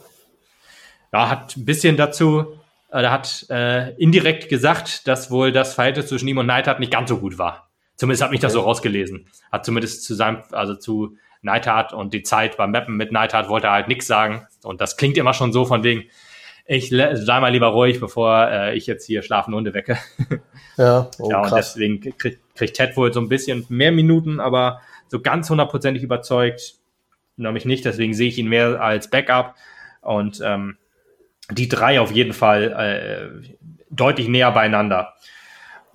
Ja, hat ein bisschen dazu äh, da hat äh, indirekt gesagt, dass wohl das Verhältnis zwischen ihm und Neidhardt nicht ganz so gut war. Zumindest hat mich das so rausgelesen. Hat zumindest zu seinem, also zu Neidhardt und die Zeit beim Mappen mit Neidhardt wollte er halt nichts sagen. Und das klingt immer schon so von wegen, ich sei mal lieber ruhig, bevor äh, ich jetzt hier schlafende Hunde wecke. Ja, oh, ja und krass. deswegen kriegt, kriegt Ted wohl so ein bisschen mehr Minuten, aber so ganz hundertprozentig überzeugt nämlich nicht. Deswegen sehe ich ihn mehr als Backup. Und ähm, die drei auf jeden Fall, äh, deutlich näher beieinander.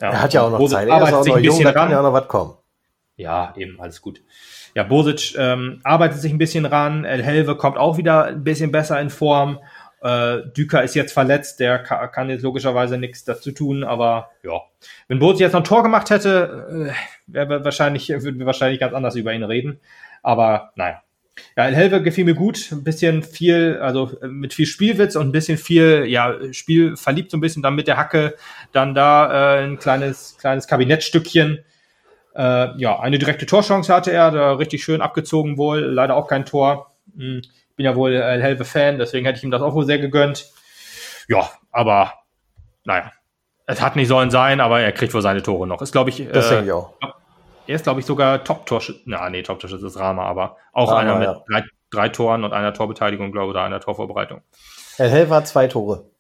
Ja, er hat ja auch noch Zeit. Er ist auch noch jung, da kann ja auch noch was kommen. Ja, eben, alles gut. Ja, Bosic ähm, arbeitet sich ein bisschen ran. El Helve kommt auch wieder ein bisschen besser in Form. Äh, Düker ist jetzt verletzt, der kann, kann jetzt logischerweise nichts dazu tun, aber ja. Wenn Bosic jetzt noch ein Tor gemacht hätte, äh, wahrscheinlich, würden wir wahrscheinlich ganz anders über ihn reden. Aber naja. Ja, El Helve gefiel mir gut, ein bisschen viel, also mit viel Spielwitz und ein bisschen viel, ja, Spiel verliebt so ein bisschen, dann mit der Hacke, dann da äh, ein kleines, kleines Kabinettstückchen. Äh, ja, eine direkte Torchance hatte er, da richtig schön abgezogen wohl, leider auch kein Tor. Hm, bin ja wohl El Helve Fan, deswegen hätte ich ihm das auch wohl sehr gegönnt. Ja, aber naja, es hat nicht sollen sein, aber er kriegt wohl seine Tore noch. Ist, glaube ich, das äh, denke ich auch. Er ist, glaube ich, sogar Top-Torschütze. Na, nee, Top-Torschütze ist Rama, aber auch Rama, einer mit ja. drei, drei, Toren und einer Torbeteiligung, glaube ich, oder einer Torvorbereitung. Herr Hell war zwei Tore.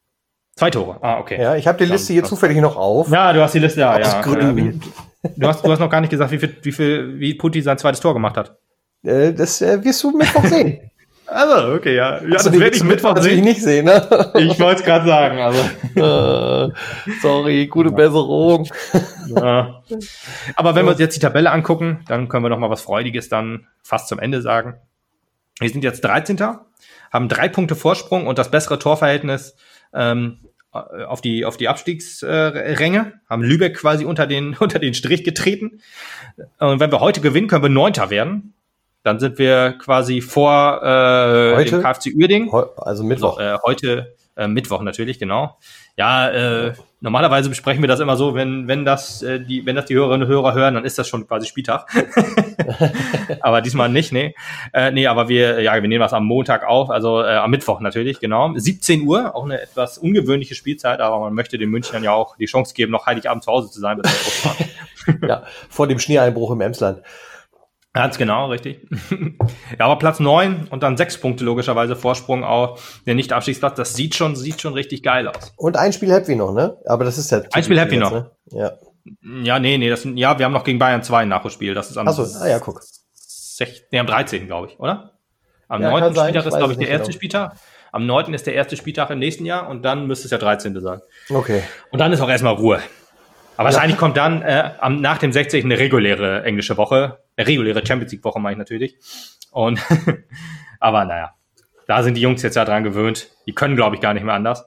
Zwei Tore, ah, okay. Ja, ich habe die Liste hier zufällig noch auf. Ja, du hast die Liste, ja, ja. Du hast, du hast noch gar nicht gesagt, wie viel, wie viel, wie Putti sein zweites Tor gemacht hat. Äh, das äh, wirst du Mittwoch sehen. Also, okay, ja. Ja, das werde ich Mittwoch sehen. nicht sehen, ne? Ich wollte es gerade sagen, also. Uh, sorry, gute Besserung. Ja. Aber wenn wir uns jetzt die Tabelle angucken, dann können wir noch mal was Freudiges dann fast zum Ende sagen. Wir sind jetzt 13. haben drei Punkte Vorsprung und das bessere Torverhältnis ähm, auf die, auf die Abstiegsränge, haben Lübeck quasi unter den, unter den Strich getreten. Und wenn wir heute gewinnen, können wir Neunter werden. Dann sind wir quasi vor äh, heute? dem KFC Uerding. Also Mittwoch. So, äh, heute äh, Mittwoch natürlich, genau. Ja, äh, normalerweise besprechen wir das immer so, wenn, wenn das äh, die, wenn das die Hörerinnen und Hörer hören, dann ist das schon quasi Spieltag. aber diesmal nicht, nee. Äh, nee, aber wir, ja, wir nehmen das am Montag auf, also äh, am Mittwoch natürlich, genau. 17 Uhr, auch eine etwas ungewöhnliche Spielzeit, aber man möchte den Münchnern ja auch die Chance geben, noch Heiligabend zu Hause zu sein. ja, vor dem Schneeeinbruch im Emsland. Ganz genau, richtig. ja, aber Platz neun und dann sechs Punkte logischerweise Vorsprung auf den Nicht-Abstiegsplatz. Das sieht schon, sieht schon richtig geil aus. Und ein Spiel Happy noch, ne? Aber das ist ja. Ein Spiel Happy noch. Ne? Ja. Ja, nee, nee, das, ja, wir haben noch gegen Bayern zwei ein Nachholspiel. Das ist am. Achso, ah ja, guck. Sech, nee, am 13. glaube ich, oder? Am ja, 9. Spieltag ist, glaube ich, der erste genau. Spieltag. Am 9. ist der erste Spieltag im nächsten Jahr und dann müsste es der 13. sein. Okay. Und dann ist auch erstmal Ruhe. Aber ja. wahrscheinlich kommt dann äh, am, nach dem 60. eine reguläre englische Woche. Eine reguläre Champions League Woche, meine ich natürlich. Und aber naja, da sind die Jungs jetzt ja dran gewöhnt. Die können, glaube ich, gar nicht mehr anders.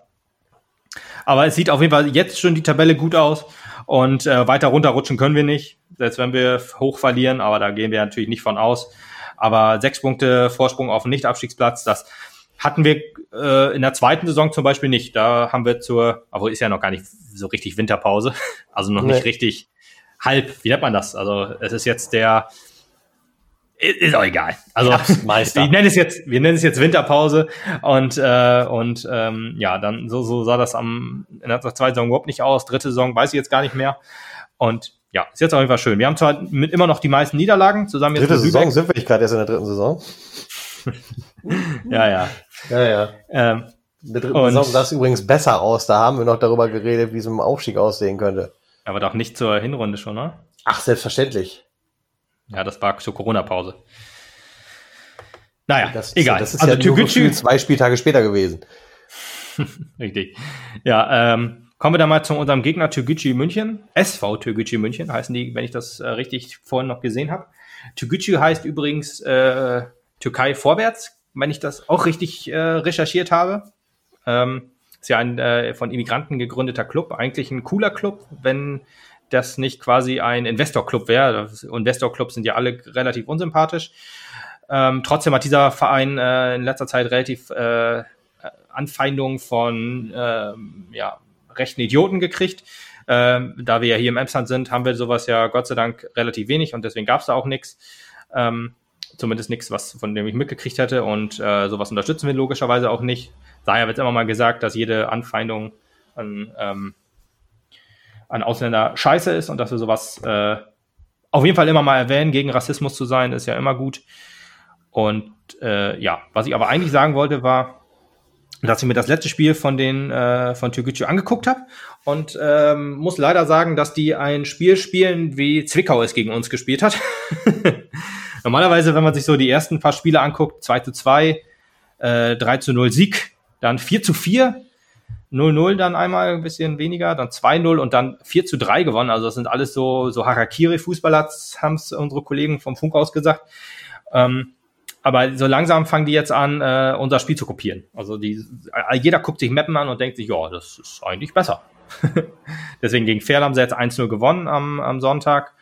Aber es sieht auf jeden Fall jetzt schon die Tabelle gut aus. Und äh, weiter runterrutschen können wir nicht, selbst wenn wir hoch verlieren, aber da gehen wir natürlich nicht von aus. Aber sechs Punkte Vorsprung auf den Nicht-Abstiegsplatz, das hatten wir äh, in der zweiten Saison zum Beispiel nicht. Da haben wir zur, aber ist ja noch gar nicht so richtig Winterpause, also noch nee. nicht richtig halb, wie nennt man das? Also es ist jetzt der, ist auch egal. Also Meister. ich nenne es jetzt, wir nennen es jetzt Winterpause und äh, und ähm, ja, dann so so sah das am in der zweiten Saison überhaupt nicht aus. Dritte Saison weiß ich jetzt gar nicht mehr. Und ja, ist jetzt auf jeden Fall schön. Wir haben zwar mit immer noch die meisten Niederlagen zusammen jetzt. Dritte Saison sind wir nicht gerade erst in der dritten Saison. ja, ja. Ja, ja. Ähm, der dritten und, Saison sah es übrigens besser aus. Da haben wir noch darüber geredet, wie es im Aufstieg aussehen könnte. Aber doch nicht zur Hinrunde schon, ne? Ach, selbstverständlich. Ja, das war zur Corona-Pause. Naja, das, egal. Das ist also ja Türkgücü zwei Spieltage später gewesen. Richtig. Ja, ähm, kommen wir dann mal zu unserem Gegner Türkgücü München. SV Türkgücü München heißen die, wenn ich das äh, richtig vorhin noch gesehen habe. Türkgücü heißt übrigens äh, Türkei vorwärts, wenn ich das auch richtig äh, recherchiert habe. Ähm, ist ja ein äh, von Immigranten gegründeter Club, eigentlich ein cooler Club, wenn das nicht quasi ein Investor-Club wäre. Investor-Clubs sind ja alle relativ unsympathisch. Ähm, trotzdem hat dieser Verein äh, in letzter Zeit relativ äh, Anfeindungen von äh, ja, rechten Idioten gekriegt. Ähm, da wir ja hier im Emsland sind, haben wir sowas ja Gott sei Dank relativ wenig und deswegen gab es da auch nichts. Ähm, zumindest nichts, was von dem ich mitgekriegt hätte und äh, sowas unterstützen wir logischerweise auch nicht. Daher wird immer mal gesagt, dass jede Anfeindung an, ähm, an Ausländer scheiße ist und dass wir sowas äh, auf jeden Fall immer mal erwähnen. Gegen Rassismus zu sein, ist ja immer gut. Und äh, ja, was ich aber eigentlich sagen wollte, war, dass ich mir das letzte Spiel von den äh, von Türkgücü angeguckt habe und ähm, muss leider sagen, dass die ein Spiel spielen, wie Zwickau es gegen uns gespielt hat. Normalerweise, wenn man sich so die ersten paar Spiele anguckt, 2 zu 2, äh, 3 zu 0 Sieg, dann 4 zu 4, 0-0 dann einmal ein bisschen weniger, dann 2-0 und dann 4 zu 3 gewonnen. Also das sind alles so, so Harakiri-Fußballer, haben es unsere Kollegen vom Funk aus gesagt. Ähm, aber so langsam fangen die jetzt an, äh, unser Spiel zu kopieren. Also die, jeder guckt sich Mappen an und denkt sich, ja, das ist eigentlich besser. Deswegen gegen Pferd haben sie jetzt 1-0 gewonnen am, am Sonntag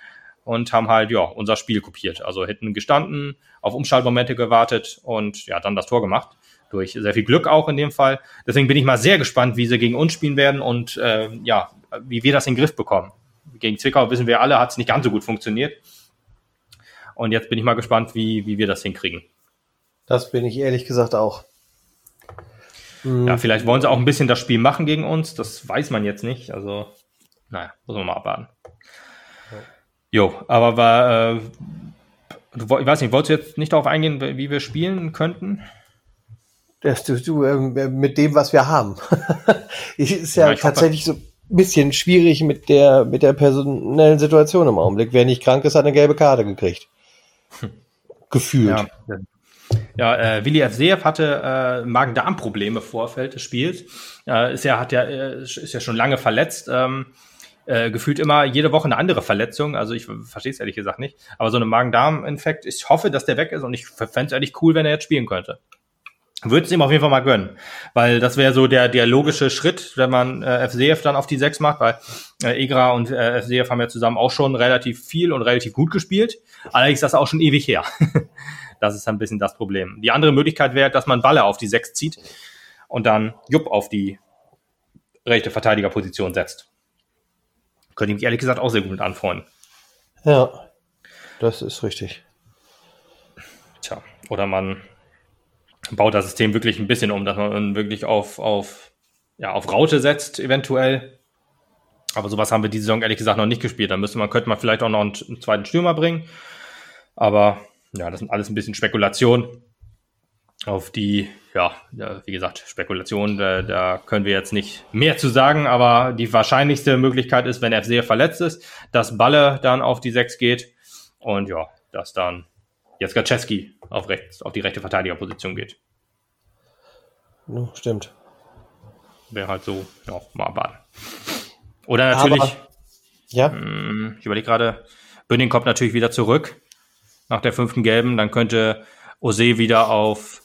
und haben halt, ja, unser Spiel kopiert. Also hätten gestanden, auf Umschaltmomente gewartet und ja, dann das Tor gemacht. Durch sehr viel Glück auch in dem Fall. Deswegen bin ich mal sehr gespannt, wie sie gegen uns spielen werden und äh, ja, wie wir das in den Griff bekommen. Gegen Zwickau wissen wir alle, hat es nicht ganz so gut funktioniert. Und jetzt bin ich mal gespannt, wie, wie wir das hinkriegen. Das bin ich ehrlich gesagt auch. Ja, vielleicht wollen sie auch ein bisschen das Spiel machen gegen uns. Das weiß man jetzt nicht. Also, naja, muss man mal abwarten. Jo, aber war, äh, du, ich weiß nicht, wolltest du jetzt nicht darauf eingehen, wie wir spielen könnten? Das, du, du, äh, mit dem, was wir haben. ist ja, ja tatsächlich hoffe. so ein bisschen schwierig mit der, mit der personellen Situation im Augenblick. Wer nicht krank ist, hat eine gelbe Karte gekriegt. Gefühlt. Ja, ja, äh, Willi F. Seev hatte äh, Magen-Darm-Probleme vor Vorfeld des Spiels. Äh, ist ja, hat ja, äh, ist ja schon lange verletzt. Ähm, äh, gefühlt immer jede Woche eine andere Verletzung. Also ich verstehe es ehrlich gesagt nicht. Aber so eine Magen-Darm-Infekt, ich hoffe, dass der weg ist und ich fände es ehrlich cool, wenn er jetzt spielen könnte. Würde es ihm auf jeden Fall mal gönnen. Weil das wäre so der, der logische Schritt, wenn man äh, FCF dann auf die 6 macht, weil äh, Egra und äh, FCF haben ja zusammen auch schon relativ viel und relativ gut gespielt. Allerdings ist das auch schon ewig her. Das ist ein bisschen das Problem. Die andere Möglichkeit wäre, dass man Balle auf die 6 zieht und dann Jupp auf die rechte Verteidigerposition setzt. Könnte ich mich ehrlich gesagt auch sehr gut mit anfreunden. Ja, das ist richtig. Tja, oder man baut das System wirklich ein bisschen um, dass man wirklich auf, auf, ja, auf Raute setzt, eventuell. Aber sowas haben wir diese Saison ehrlich gesagt noch nicht gespielt. Da müsste man, könnte man vielleicht auch noch einen, einen zweiten Stürmer bringen. Aber ja, das sind alles ein bisschen Spekulationen, auf die, ja, wie gesagt, Spekulationen, da, da, können wir jetzt nicht mehr zu sagen, aber die wahrscheinlichste Möglichkeit ist, wenn er sehr verletzt ist, dass Balle dann auf die 6 geht und ja, dass dann jetzt Gaczewski auf, rechts, auf die rechte Verteidigerposition geht. Ja, stimmt. Wäre halt so, ja, mal warten. Oder natürlich, aber, ja. Mh, hm, ich überlege gerade, Bünding kommt natürlich wieder zurück nach der fünften gelben, dann könnte Ose wieder auf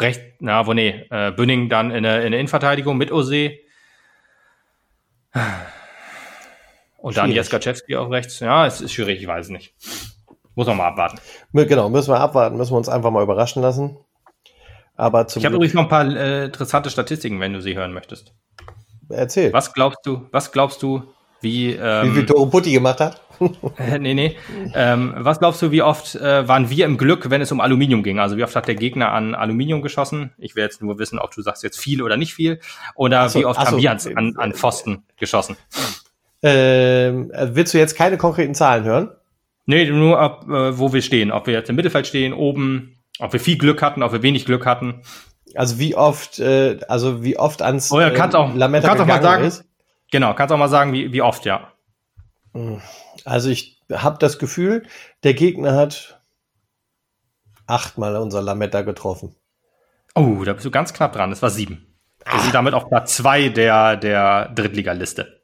rechts, na, wo nee, äh, Bünning dann in der, in der Innenverteidigung mit Ose. Und dann Jeskaczewski auf rechts. Ja, es ist schwierig, ich weiß es nicht. Muss man mal abwarten. Genau, müssen wir abwarten, müssen wir uns einfach mal überraschen lassen. Aber ich habe übrigens noch ein paar äh, interessante Statistiken, wenn du sie hören möchtest. Erzähl. Was glaubst du, was glaubst du, wie, ähm, wie viel Tore Putti gemacht hat? äh, nee, nee. Ähm, was glaubst du, wie oft äh, waren wir im Glück, wenn es um Aluminium ging? Also wie oft hat der Gegner an Aluminium geschossen? Ich will jetzt nur wissen, ob du sagst jetzt viel oder nicht viel. Oder so, wie oft haben so, wir an, an, an Pfosten geschossen? Ähm, willst du jetzt keine konkreten Zahlen hören? Nee, nur ab, äh, wo wir stehen. Ob wir jetzt im Mittelfeld stehen, oben, ob wir viel Glück hatten, ob wir wenig Glück hatten. Also wie oft, äh, also wie oft ans oh ja, kannst auch, Lametta kannst auch mal sagen, ist? Genau, kannst auch mal sagen, wie, wie oft, ja. Also ich habe das Gefühl, der Gegner hat achtmal unser Lametta getroffen. Oh, da bist du ganz knapp dran. Es war sieben. Wir sind damit auf Platz zwei der, der Drittligaliste.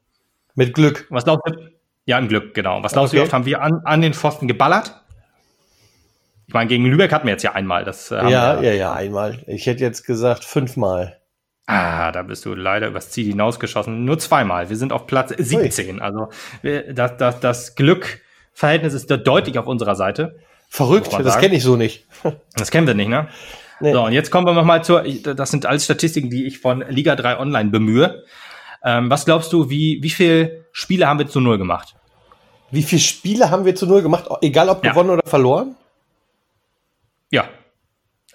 Mit Glück. Was glaubst du? Ja, im Glück, genau. Was glaubst okay. du, wie oft haben wir an, an den Pfosten geballert? Ich meine, gegen Lübeck hatten wir jetzt ja einmal. Das, äh, ja, ja, ja, einmal. Ich hätte jetzt gesagt fünfmal. Ah, da bist du leider übers Ziel hinausgeschossen. Nur zweimal. Wir sind auf Platz 17. Ui. Also das, das, das Glückverhältnis ist da deutlich auf unserer Seite. Verrückt, das kenne ich so nicht. Das kennen wir nicht, ne? Nee. So, und jetzt kommen wir nochmal zur, das sind alles Statistiken, die ich von Liga 3 Online bemühe. Ähm, was glaubst du, wie, wie viele Spiele haben wir zu Null gemacht? Wie viele Spiele haben wir zu Null gemacht, egal ob ja. gewonnen oder verloren? Ja.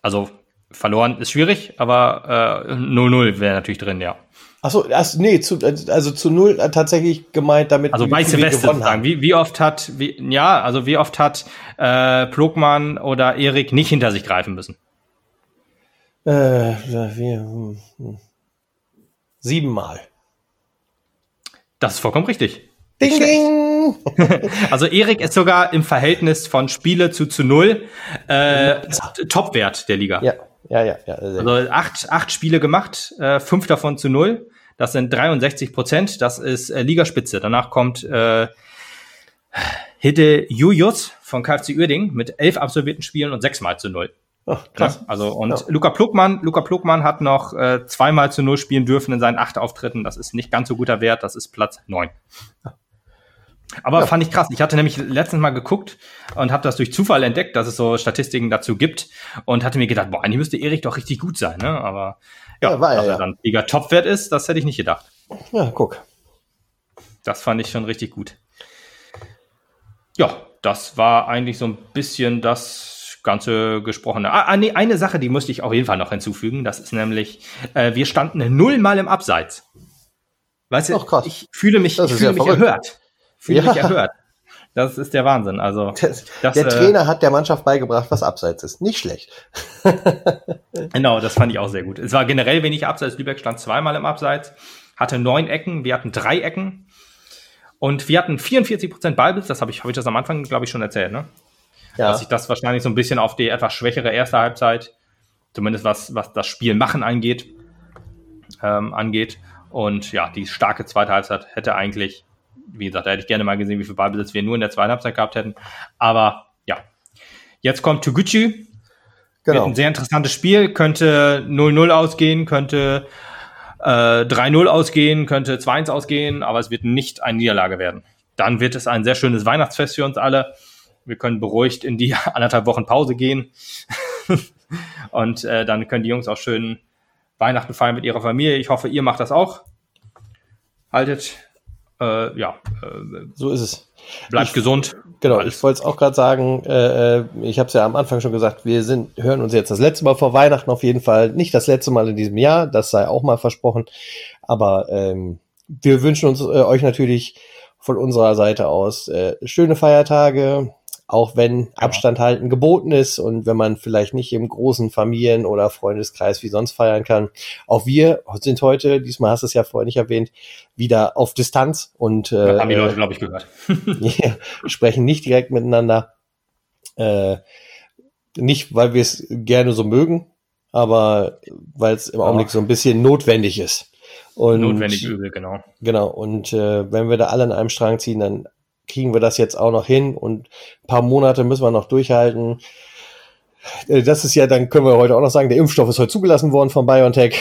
Also verloren ist schwierig, aber 0-0 äh, wäre natürlich drin, ja. Achso, also, nee, zu, also zu null äh, tatsächlich gemeint, damit also weiße Weste sozusagen. Wie, wie oft hat, wie, ja, also wie oft hat äh, Plogmann oder Erik nicht hinter sich greifen müssen? Äh, wir, hm, hm. Siebenmal. Das ist vollkommen richtig. Ding, ding. also Erik ist sogar im Verhältnis von Spiele zu zu null äh, Topwert der Liga. Ja, ja, ja. ja also acht, acht Spiele gemacht, äh, fünf davon zu null. Das sind 63 Prozent. Das ist äh, Ligaspitze. Danach kommt äh, Hidde Jujus von KFC Uerding mit elf absolvierten Spielen und sechsmal zu null. Ach, krass. Ja, also und ja. Luca Pluckmann, Luca Pluckmann hat noch äh, zweimal zu null spielen dürfen in seinen acht Auftritten. Das ist nicht ganz so guter Wert. Das ist Platz neun. Ja. Aber ja. fand ich krass. Ich hatte nämlich letztens mal geguckt und habe das durch Zufall entdeckt, dass es so Statistiken dazu gibt und hatte mir gedacht, boah, eigentlich müsste Erik doch richtig gut sein, ne? Aber ja, ja war dass er ja. dann mega Topwert ist, das hätte ich nicht gedacht. Ja, guck. Das fand ich schon richtig gut. Ja, das war eigentlich so ein bisschen das ganze Gesprochene. Ah, ah nee, eine Sache, die musste ich auf jeden Fall noch hinzufügen. Das ist nämlich, äh, wir standen nullmal im Abseits. Weißt du, ich fühle mich, ich fühle mich erhört fühle ja. mich erhört. Das ist der Wahnsinn. Also das, das, der äh, Trainer hat der Mannschaft beigebracht, was Abseits ist. Nicht schlecht. genau, das fand ich auch sehr gut. Es war generell wenig Abseits. Lübeck stand zweimal im Abseits, hatte neun Ecken, wir hatten drei Ecken und wir hatten 44 Prozent Ballbesitz. Das habe ich, habe ich das am Anfang, glaube ich, schon erzählt, ne? Ja. Dass sich das wahrscheinlich so ein bisschen auf die etwas schwächere erste Halbzeit, zumindest was, was das Spiel machen angeht, ähm, angeht. Und ja, die starke zweite Halbzeit hätte eigentlich wie gesagt, da hätte ich gerne mal gesehen, wie viel Ballbesitz wir nur in der zweiten Halbzeit gehabt hätten. Aber ja, jetzt kommt Toguchi. Genau. Wird ein sehr interessantes Spiel, könnte 0-0 ausgehen, könnte äh, 3-0 ausgehen, könnte 2-1 ausgehen, aber es wird nicht eine Niederlage werden. Dann wird es ein sehr schönes Weihnachtsfest für uns alle. Wir können beruhigt in die anderthalb Wochen Pause gehen. Und äh, dann können die Jungs auch schön Weihnachten feiern mit ihrer Familie. Ich hoffe, ihr macht das auch. Haltet äh, ja, äh, so ist es. Bleibt ich, gesund. Genau, ich wollte es auch gerade sagen, äh, äh ich habe es ja am Anfang schon gesagt, wir sind, hören uns jetzt das letzte Mal vor Weihnachten auf jeden Fall. Nicht das letzte Mal in diesem Jahr, das sei auch mal versprochen. Aber ähm, wir wünschen uns äh, euch natürlich von unserer Seite aus äh, schöne Feiertage, auch wenn Abstand halten geboten ist und wenn man vielleicht nicht im großen Familien- oder Freundeskreis wie sonst feiern kann. Auch wir sind heute, diesmal hast du es ja vorher nicht erwähnt, wieder auf Distanz und äh, haben die Leute, glaube ich, gehört. sprechen nicht direkt miteinander. Äh, nicht, weil wir es gerne so mögen, aber weil es im Augenblick so ein bisschen notwendig ist. Und, notwendig übel, genau. Genau. Und äh, wenn wir da alle an einem Strang ziehen, dann kriegen wir das jetzt auch noch hin und ein paar Monate müssen wir noch durchhalten. Äh, das ist ja, dann können wir heute auch noch sagen, der Impfstoff ist heute zugelassen worden von BioNTech.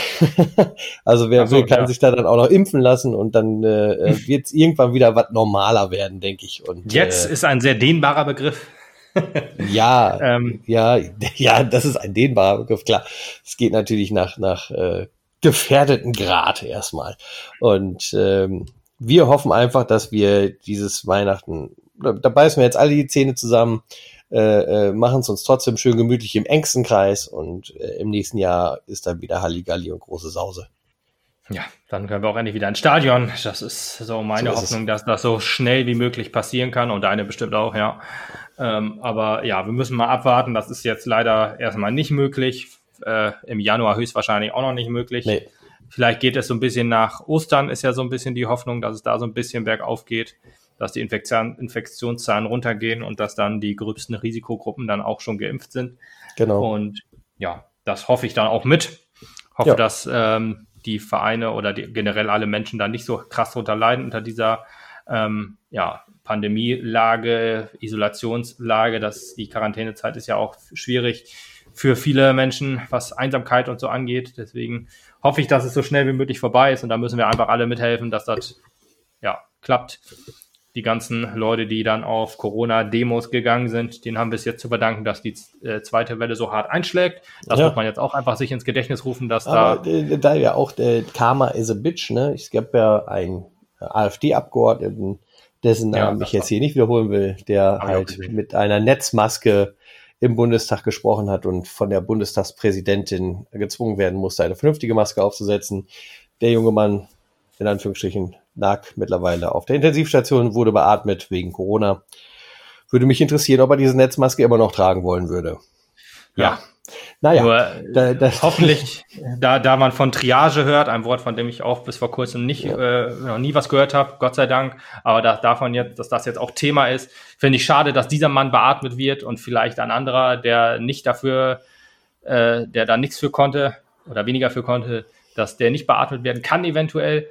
also wer so, will, kann ja. sich da dann auch noch impfen lassen und dann äh, äh wird es irgendwann wieder was normaler werden, denke ich. Und, Jetzt äh, ist ein sehr dehnbarer Begriff. ja, ähm. ja, ja, das ist ein dehnbarer Begriff, klar. Es geht natürlich nach, nach äh, gefährdeten Grad erstmal. Und ähm, wir hoffen einfach, dass wir dieses Weihnachten, da beißen wir jetzt alle die Zähne zusammen, äh, äh, machen es uns trotzdem schön gemütlich im engsten Kreis und äh, im nächsten Jahr ist dann wieder Halligalli und große Sause. Ja, dann können wir auch endlich wieder ins Stadion. Das ist so meine so Hoffnung, dass das so schnell wie möglich passieren kann und deine bestimmt auch, ja. Ähm, aber ja, wir müssen mal abwarten. Das ist jetzt leider erstmal nicht möglich. Äh, Im Januar höchstwahrscheinlich auch noch nicht möglich. Nee. Vielleicht geht es so ein bisschen nach Ostern, ist ja so ein bisschen die Hoffnung, dass es da so ein bisschen bergauf geht, dass die Infektion, Infektionszahlen runtergehen und dass dann die gröbsten Risikogruppen dann auch schon geimpft sind. Genau. Und ja, das hoffe ich dann auch mit. Hoffe, ja. dass ähm, die Vereine oder die, generell alle Menschen da nicht so krass drunter leiden unter dieser ähm, ja, Pandemielage, Isolationslage. dass die Quarantänezeit ist ja auch schwierig für viele Menschen, was Einsamkeit und so angeht. Deswegen hoffe ich, dass es so schnell wie möglich vorbei ist und da müssen wir einfach alle mithelfen, dass das ja klappt. Die ganzen Leute, die dann auf Corona-Demos gegangen sind, denen haben wir es jetzt zu verdanken, dass die äh, zweite Welle so hart einschlägt. Das ja. muss man jetzt auch einfach sich ins Gedächtnis rufen, dass Aber, da. Äh, da ja auch der Karma is a bitch, ne? Es gab ja einen AfD-Abgeordneten, dessen Namen ja, ich jetzt hier nicht wiederholen will, der halt mit einer Netzmaske im Bundestag gesprochen hat und von der Bundestagspräsidentin gezwungen werden musste, eine vernünftige Maske aufzusetzen. Der junge Mann, in Anführungsstrichen, lag mittlerweile auf der Intensivstation, wurde beatmet wegen Corona. Würde mich interessieren, ob er diese Netzmaske immer noch tragen wollen würde. Ja, naja, Nur, da, da, hoffentlich, da, da man von Triage hört, ein Wort, von dem ich auch bis vor kurzem nicht, ja. äh, noch nie was gehört habe, Gott sei Dank, aber da, davon jetzt, dass das jetzt auch Thema ist, finde ich schade, dass dieser Mann beatmet wird und vielleicht ein anderer, der nicht dafür, äh, der da nichts für konnte oder weniger für konnte, dass der nicht beatmet werden kann, eventuell.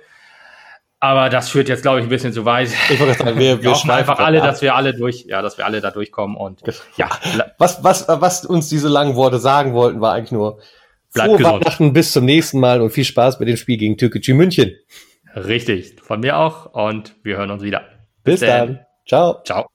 Aber das führt jetzt, glaube ich, ein bisschen zu weit. Ich wollte sagen, wir, wir, wir hoffen einfach alle, ab. dass wir alle durch, ja, dass wir alle da durchkommen und ja. Was, was, was uns diese langen Worte sagen wollten, war eigentlich nur Frohe Weihnachten, bis zum nächsten Mal und viel Spaß mit dem Spiel gegen Türkgücü München. Richtig, von mir auch und wir hören uns wieder. Bis, bis dann. Ciao. Ciao.